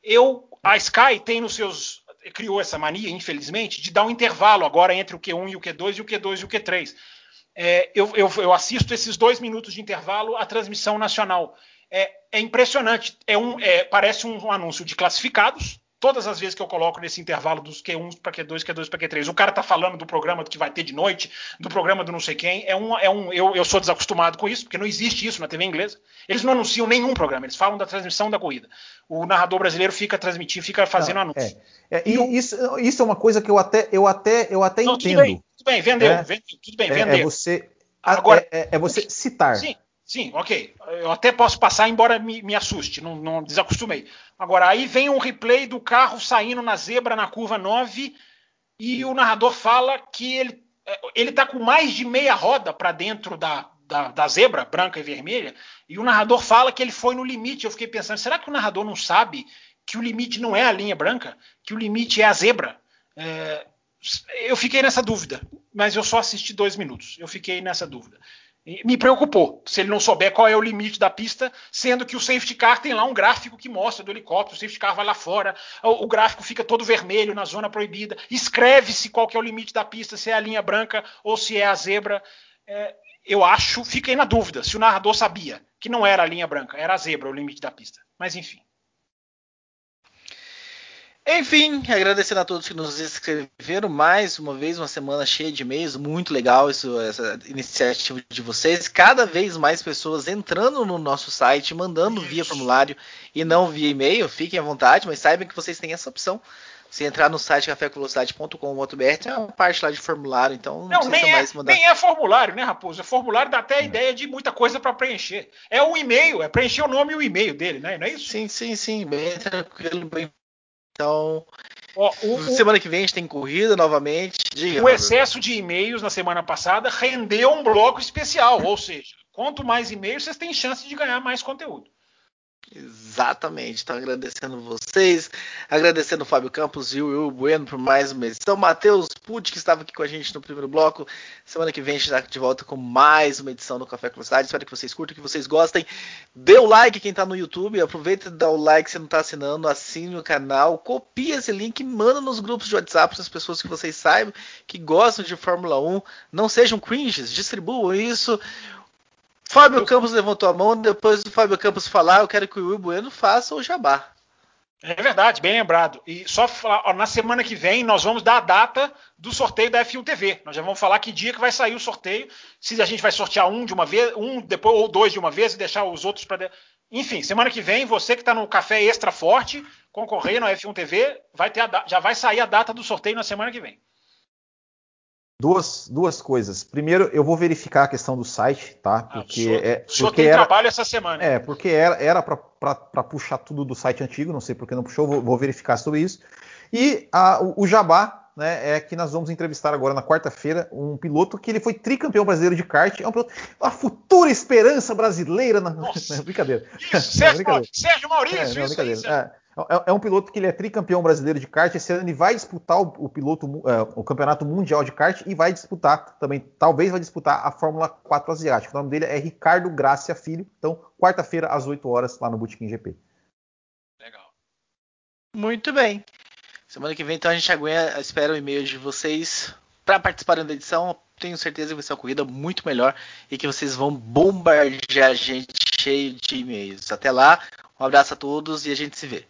B: Eu, a Sky tem nos seus. criou essa mania, infelizmente, de dar um intervalo agora entre o Q1 e o Q2 e o Q2 e o Q3. É, eu, eu, eu, assisto esses dois minutos de intervalo à transmissão nacional. É, é impressionante. É um, é, parece um, um anúncio de classificados todas as vezes que eu coloco nesse intervalo dos Q1 para Q2, Q2 para Q3, o cara tá falando do programa que vai ter de noite, do programa do não sei quem, é um, é um eu, eu sou desacostumado com isso, porque não existe isso na TV inglesa. Eles não anunciam nenhum programa, eles falam da transmissão da corrida. O narrador brasileiro fica transmitindo, fica fazendo não, anúncio.
C: É, é, e isso, isso é uma coisa que eu até eu até eu até não, entendo.
B: Tudo bem, tudo bem vendeu, é, vendeu, tudo bem,
C: é,
B: vendeu.
C: É você Agora, é, é você citar.
B: Sim, Sim, ok. Eu até posso passar, embora me, me assuste, não, não, desacostumei. Agora, aí vem um replay do carro saindo na zebra na curva 9 e o narrador fala que ele ele está com mais de meia roda para dentro da, da, da, zebra branca e vermelha e o narrador fala que ele foi no limite. Eu fiquei pensando, será que o narrador não sabe que o limite não é a linha branca, que o limite é a zebra? É, eu fiquei nessa dúvida, mas eu só assisti dois minutos. Eu fiquei nessa dúvida me preocupou se ele não souber qual é o limite da pista, sendo que o safety car tem lá um gráfico que mostra do helicóptero, o safety car vai lá fora, o, gráfico fica todo vermelho na zona proibida, escreve-se qual que é o limite da pista, se é a linha branca ou se é a zebra. É, eu acho, fiquei na dúvida se o narrador sabia que não era a linha branca, era a zebra o limite da pista. Mas enfim.
A: Enfim, agradecendo a todos que nos inscreveram mais uma vez, uma semana cheia de e-mails, muito legal isso, essa iniciativa de vocês. Cada vez mais pessoas entrando no nosso site, mandando via formulário e não via e-mail. Fiquem à vontade, mas saibam que vocês têm essa opção. Se entrar no site cafévelocidade.com.br, tem uma parte lá de formulário, então
B: não, não nem é, mais mandar. Nem é formulário, né, Raposo? É formulário dá até a ideia de muita coisa para preencher. É um e-mail, é preencher o nome e o e-mail dele, né? Não é isso?
A: Sim, sim, sim. Bem tranquilo, bem Então, Ó, o, semana que vem a gente tem corrida novamente.
B: Diga, o excesso de e-mails na semana passada rendeu um bloco especial, ou seja, quanto mais e-mails, vocês têm chance de ganhar mais conteúdo.
A: Exatamente. Então, agradecendo vocês, agradecendo o Fábio Campos e o Will Bueno por mais uma edição. Matheus Pucci, que estava aqui com a gente no primeiro bloco. Semana que vem a gente está de volta com mais uma edição do Café com Cidade. Espero que vocês curtam, que vocês gostem. Dê o like quem está no YouTube. Aproveita e dá o like se não está assinando. Assine o canal. Copia esse link e manda nos grupos de WhatsApp para as pessoas que vocês saibam que gostam de Fórmula 1. Não sejam cringes, distribuam isso. Fábio eu... Campos levantou a mão, depois do Fábio Campos falar, eu quero que o Will Bueno faça o jabá.
B: É verdade, bem lembrado. E só falar, ó, na semana que vem nós vamos dar a data do sorteio da F1 TV. Nós já vamos falar que dia que vai sair o sorteio, se a gente vai sortear um de uma vez, um depois ou dois de uma vez e deixar os outros para. De... Enfim, semana que vem você que está no café extra forte concorrendo à F1 TV, vai ter a, já vai sair a data do sorteio na semana que vem.
C: Duas, duas coisas. Primeiro, eu vou verificar a questão do site, tá? Ah, porque ah, o senhor,
B: é.
C: O
B: tem era, trabalho essa semana.
C: É, porque era, para puxar tudo do site antigo, não sei porque não puxou, vou, vou verificar sobre isso. E a, o, o Jabá, né, é que nós vamos entrevistar agora na quarta-feira um piloto que ele foi tricampeão brasileiro de kart, é um piloto, a futura esperança brasileira na,
B: Nossa,
C: brincadeira.
B: Isso, Sérgio, não, Sérgio Maurício, é, não, isso, isso. É.
C: É, é, um piloto que ele é tricampeão brasileiro de kart. Esse ano ele vai disputar o, o piloto, é, o campeonato mundial de kart e vai disputar também, talvez vai disputar a Fórmula 4 asiática. O nome dele é Ricardo Gracia Filho. Então, quarta-feira às 8 horas lá no Bootkin GP.
A: Legal. Muito bem. Semana que vem então a gente aguenta, espera o e-mail de vocês para participarem da edição. Tenho certeza que vai ser uma corrida muito melhor e que vocês vão bombardear a gente cheio de e-mails. Até lá, um abraço a todos e a gente se vê.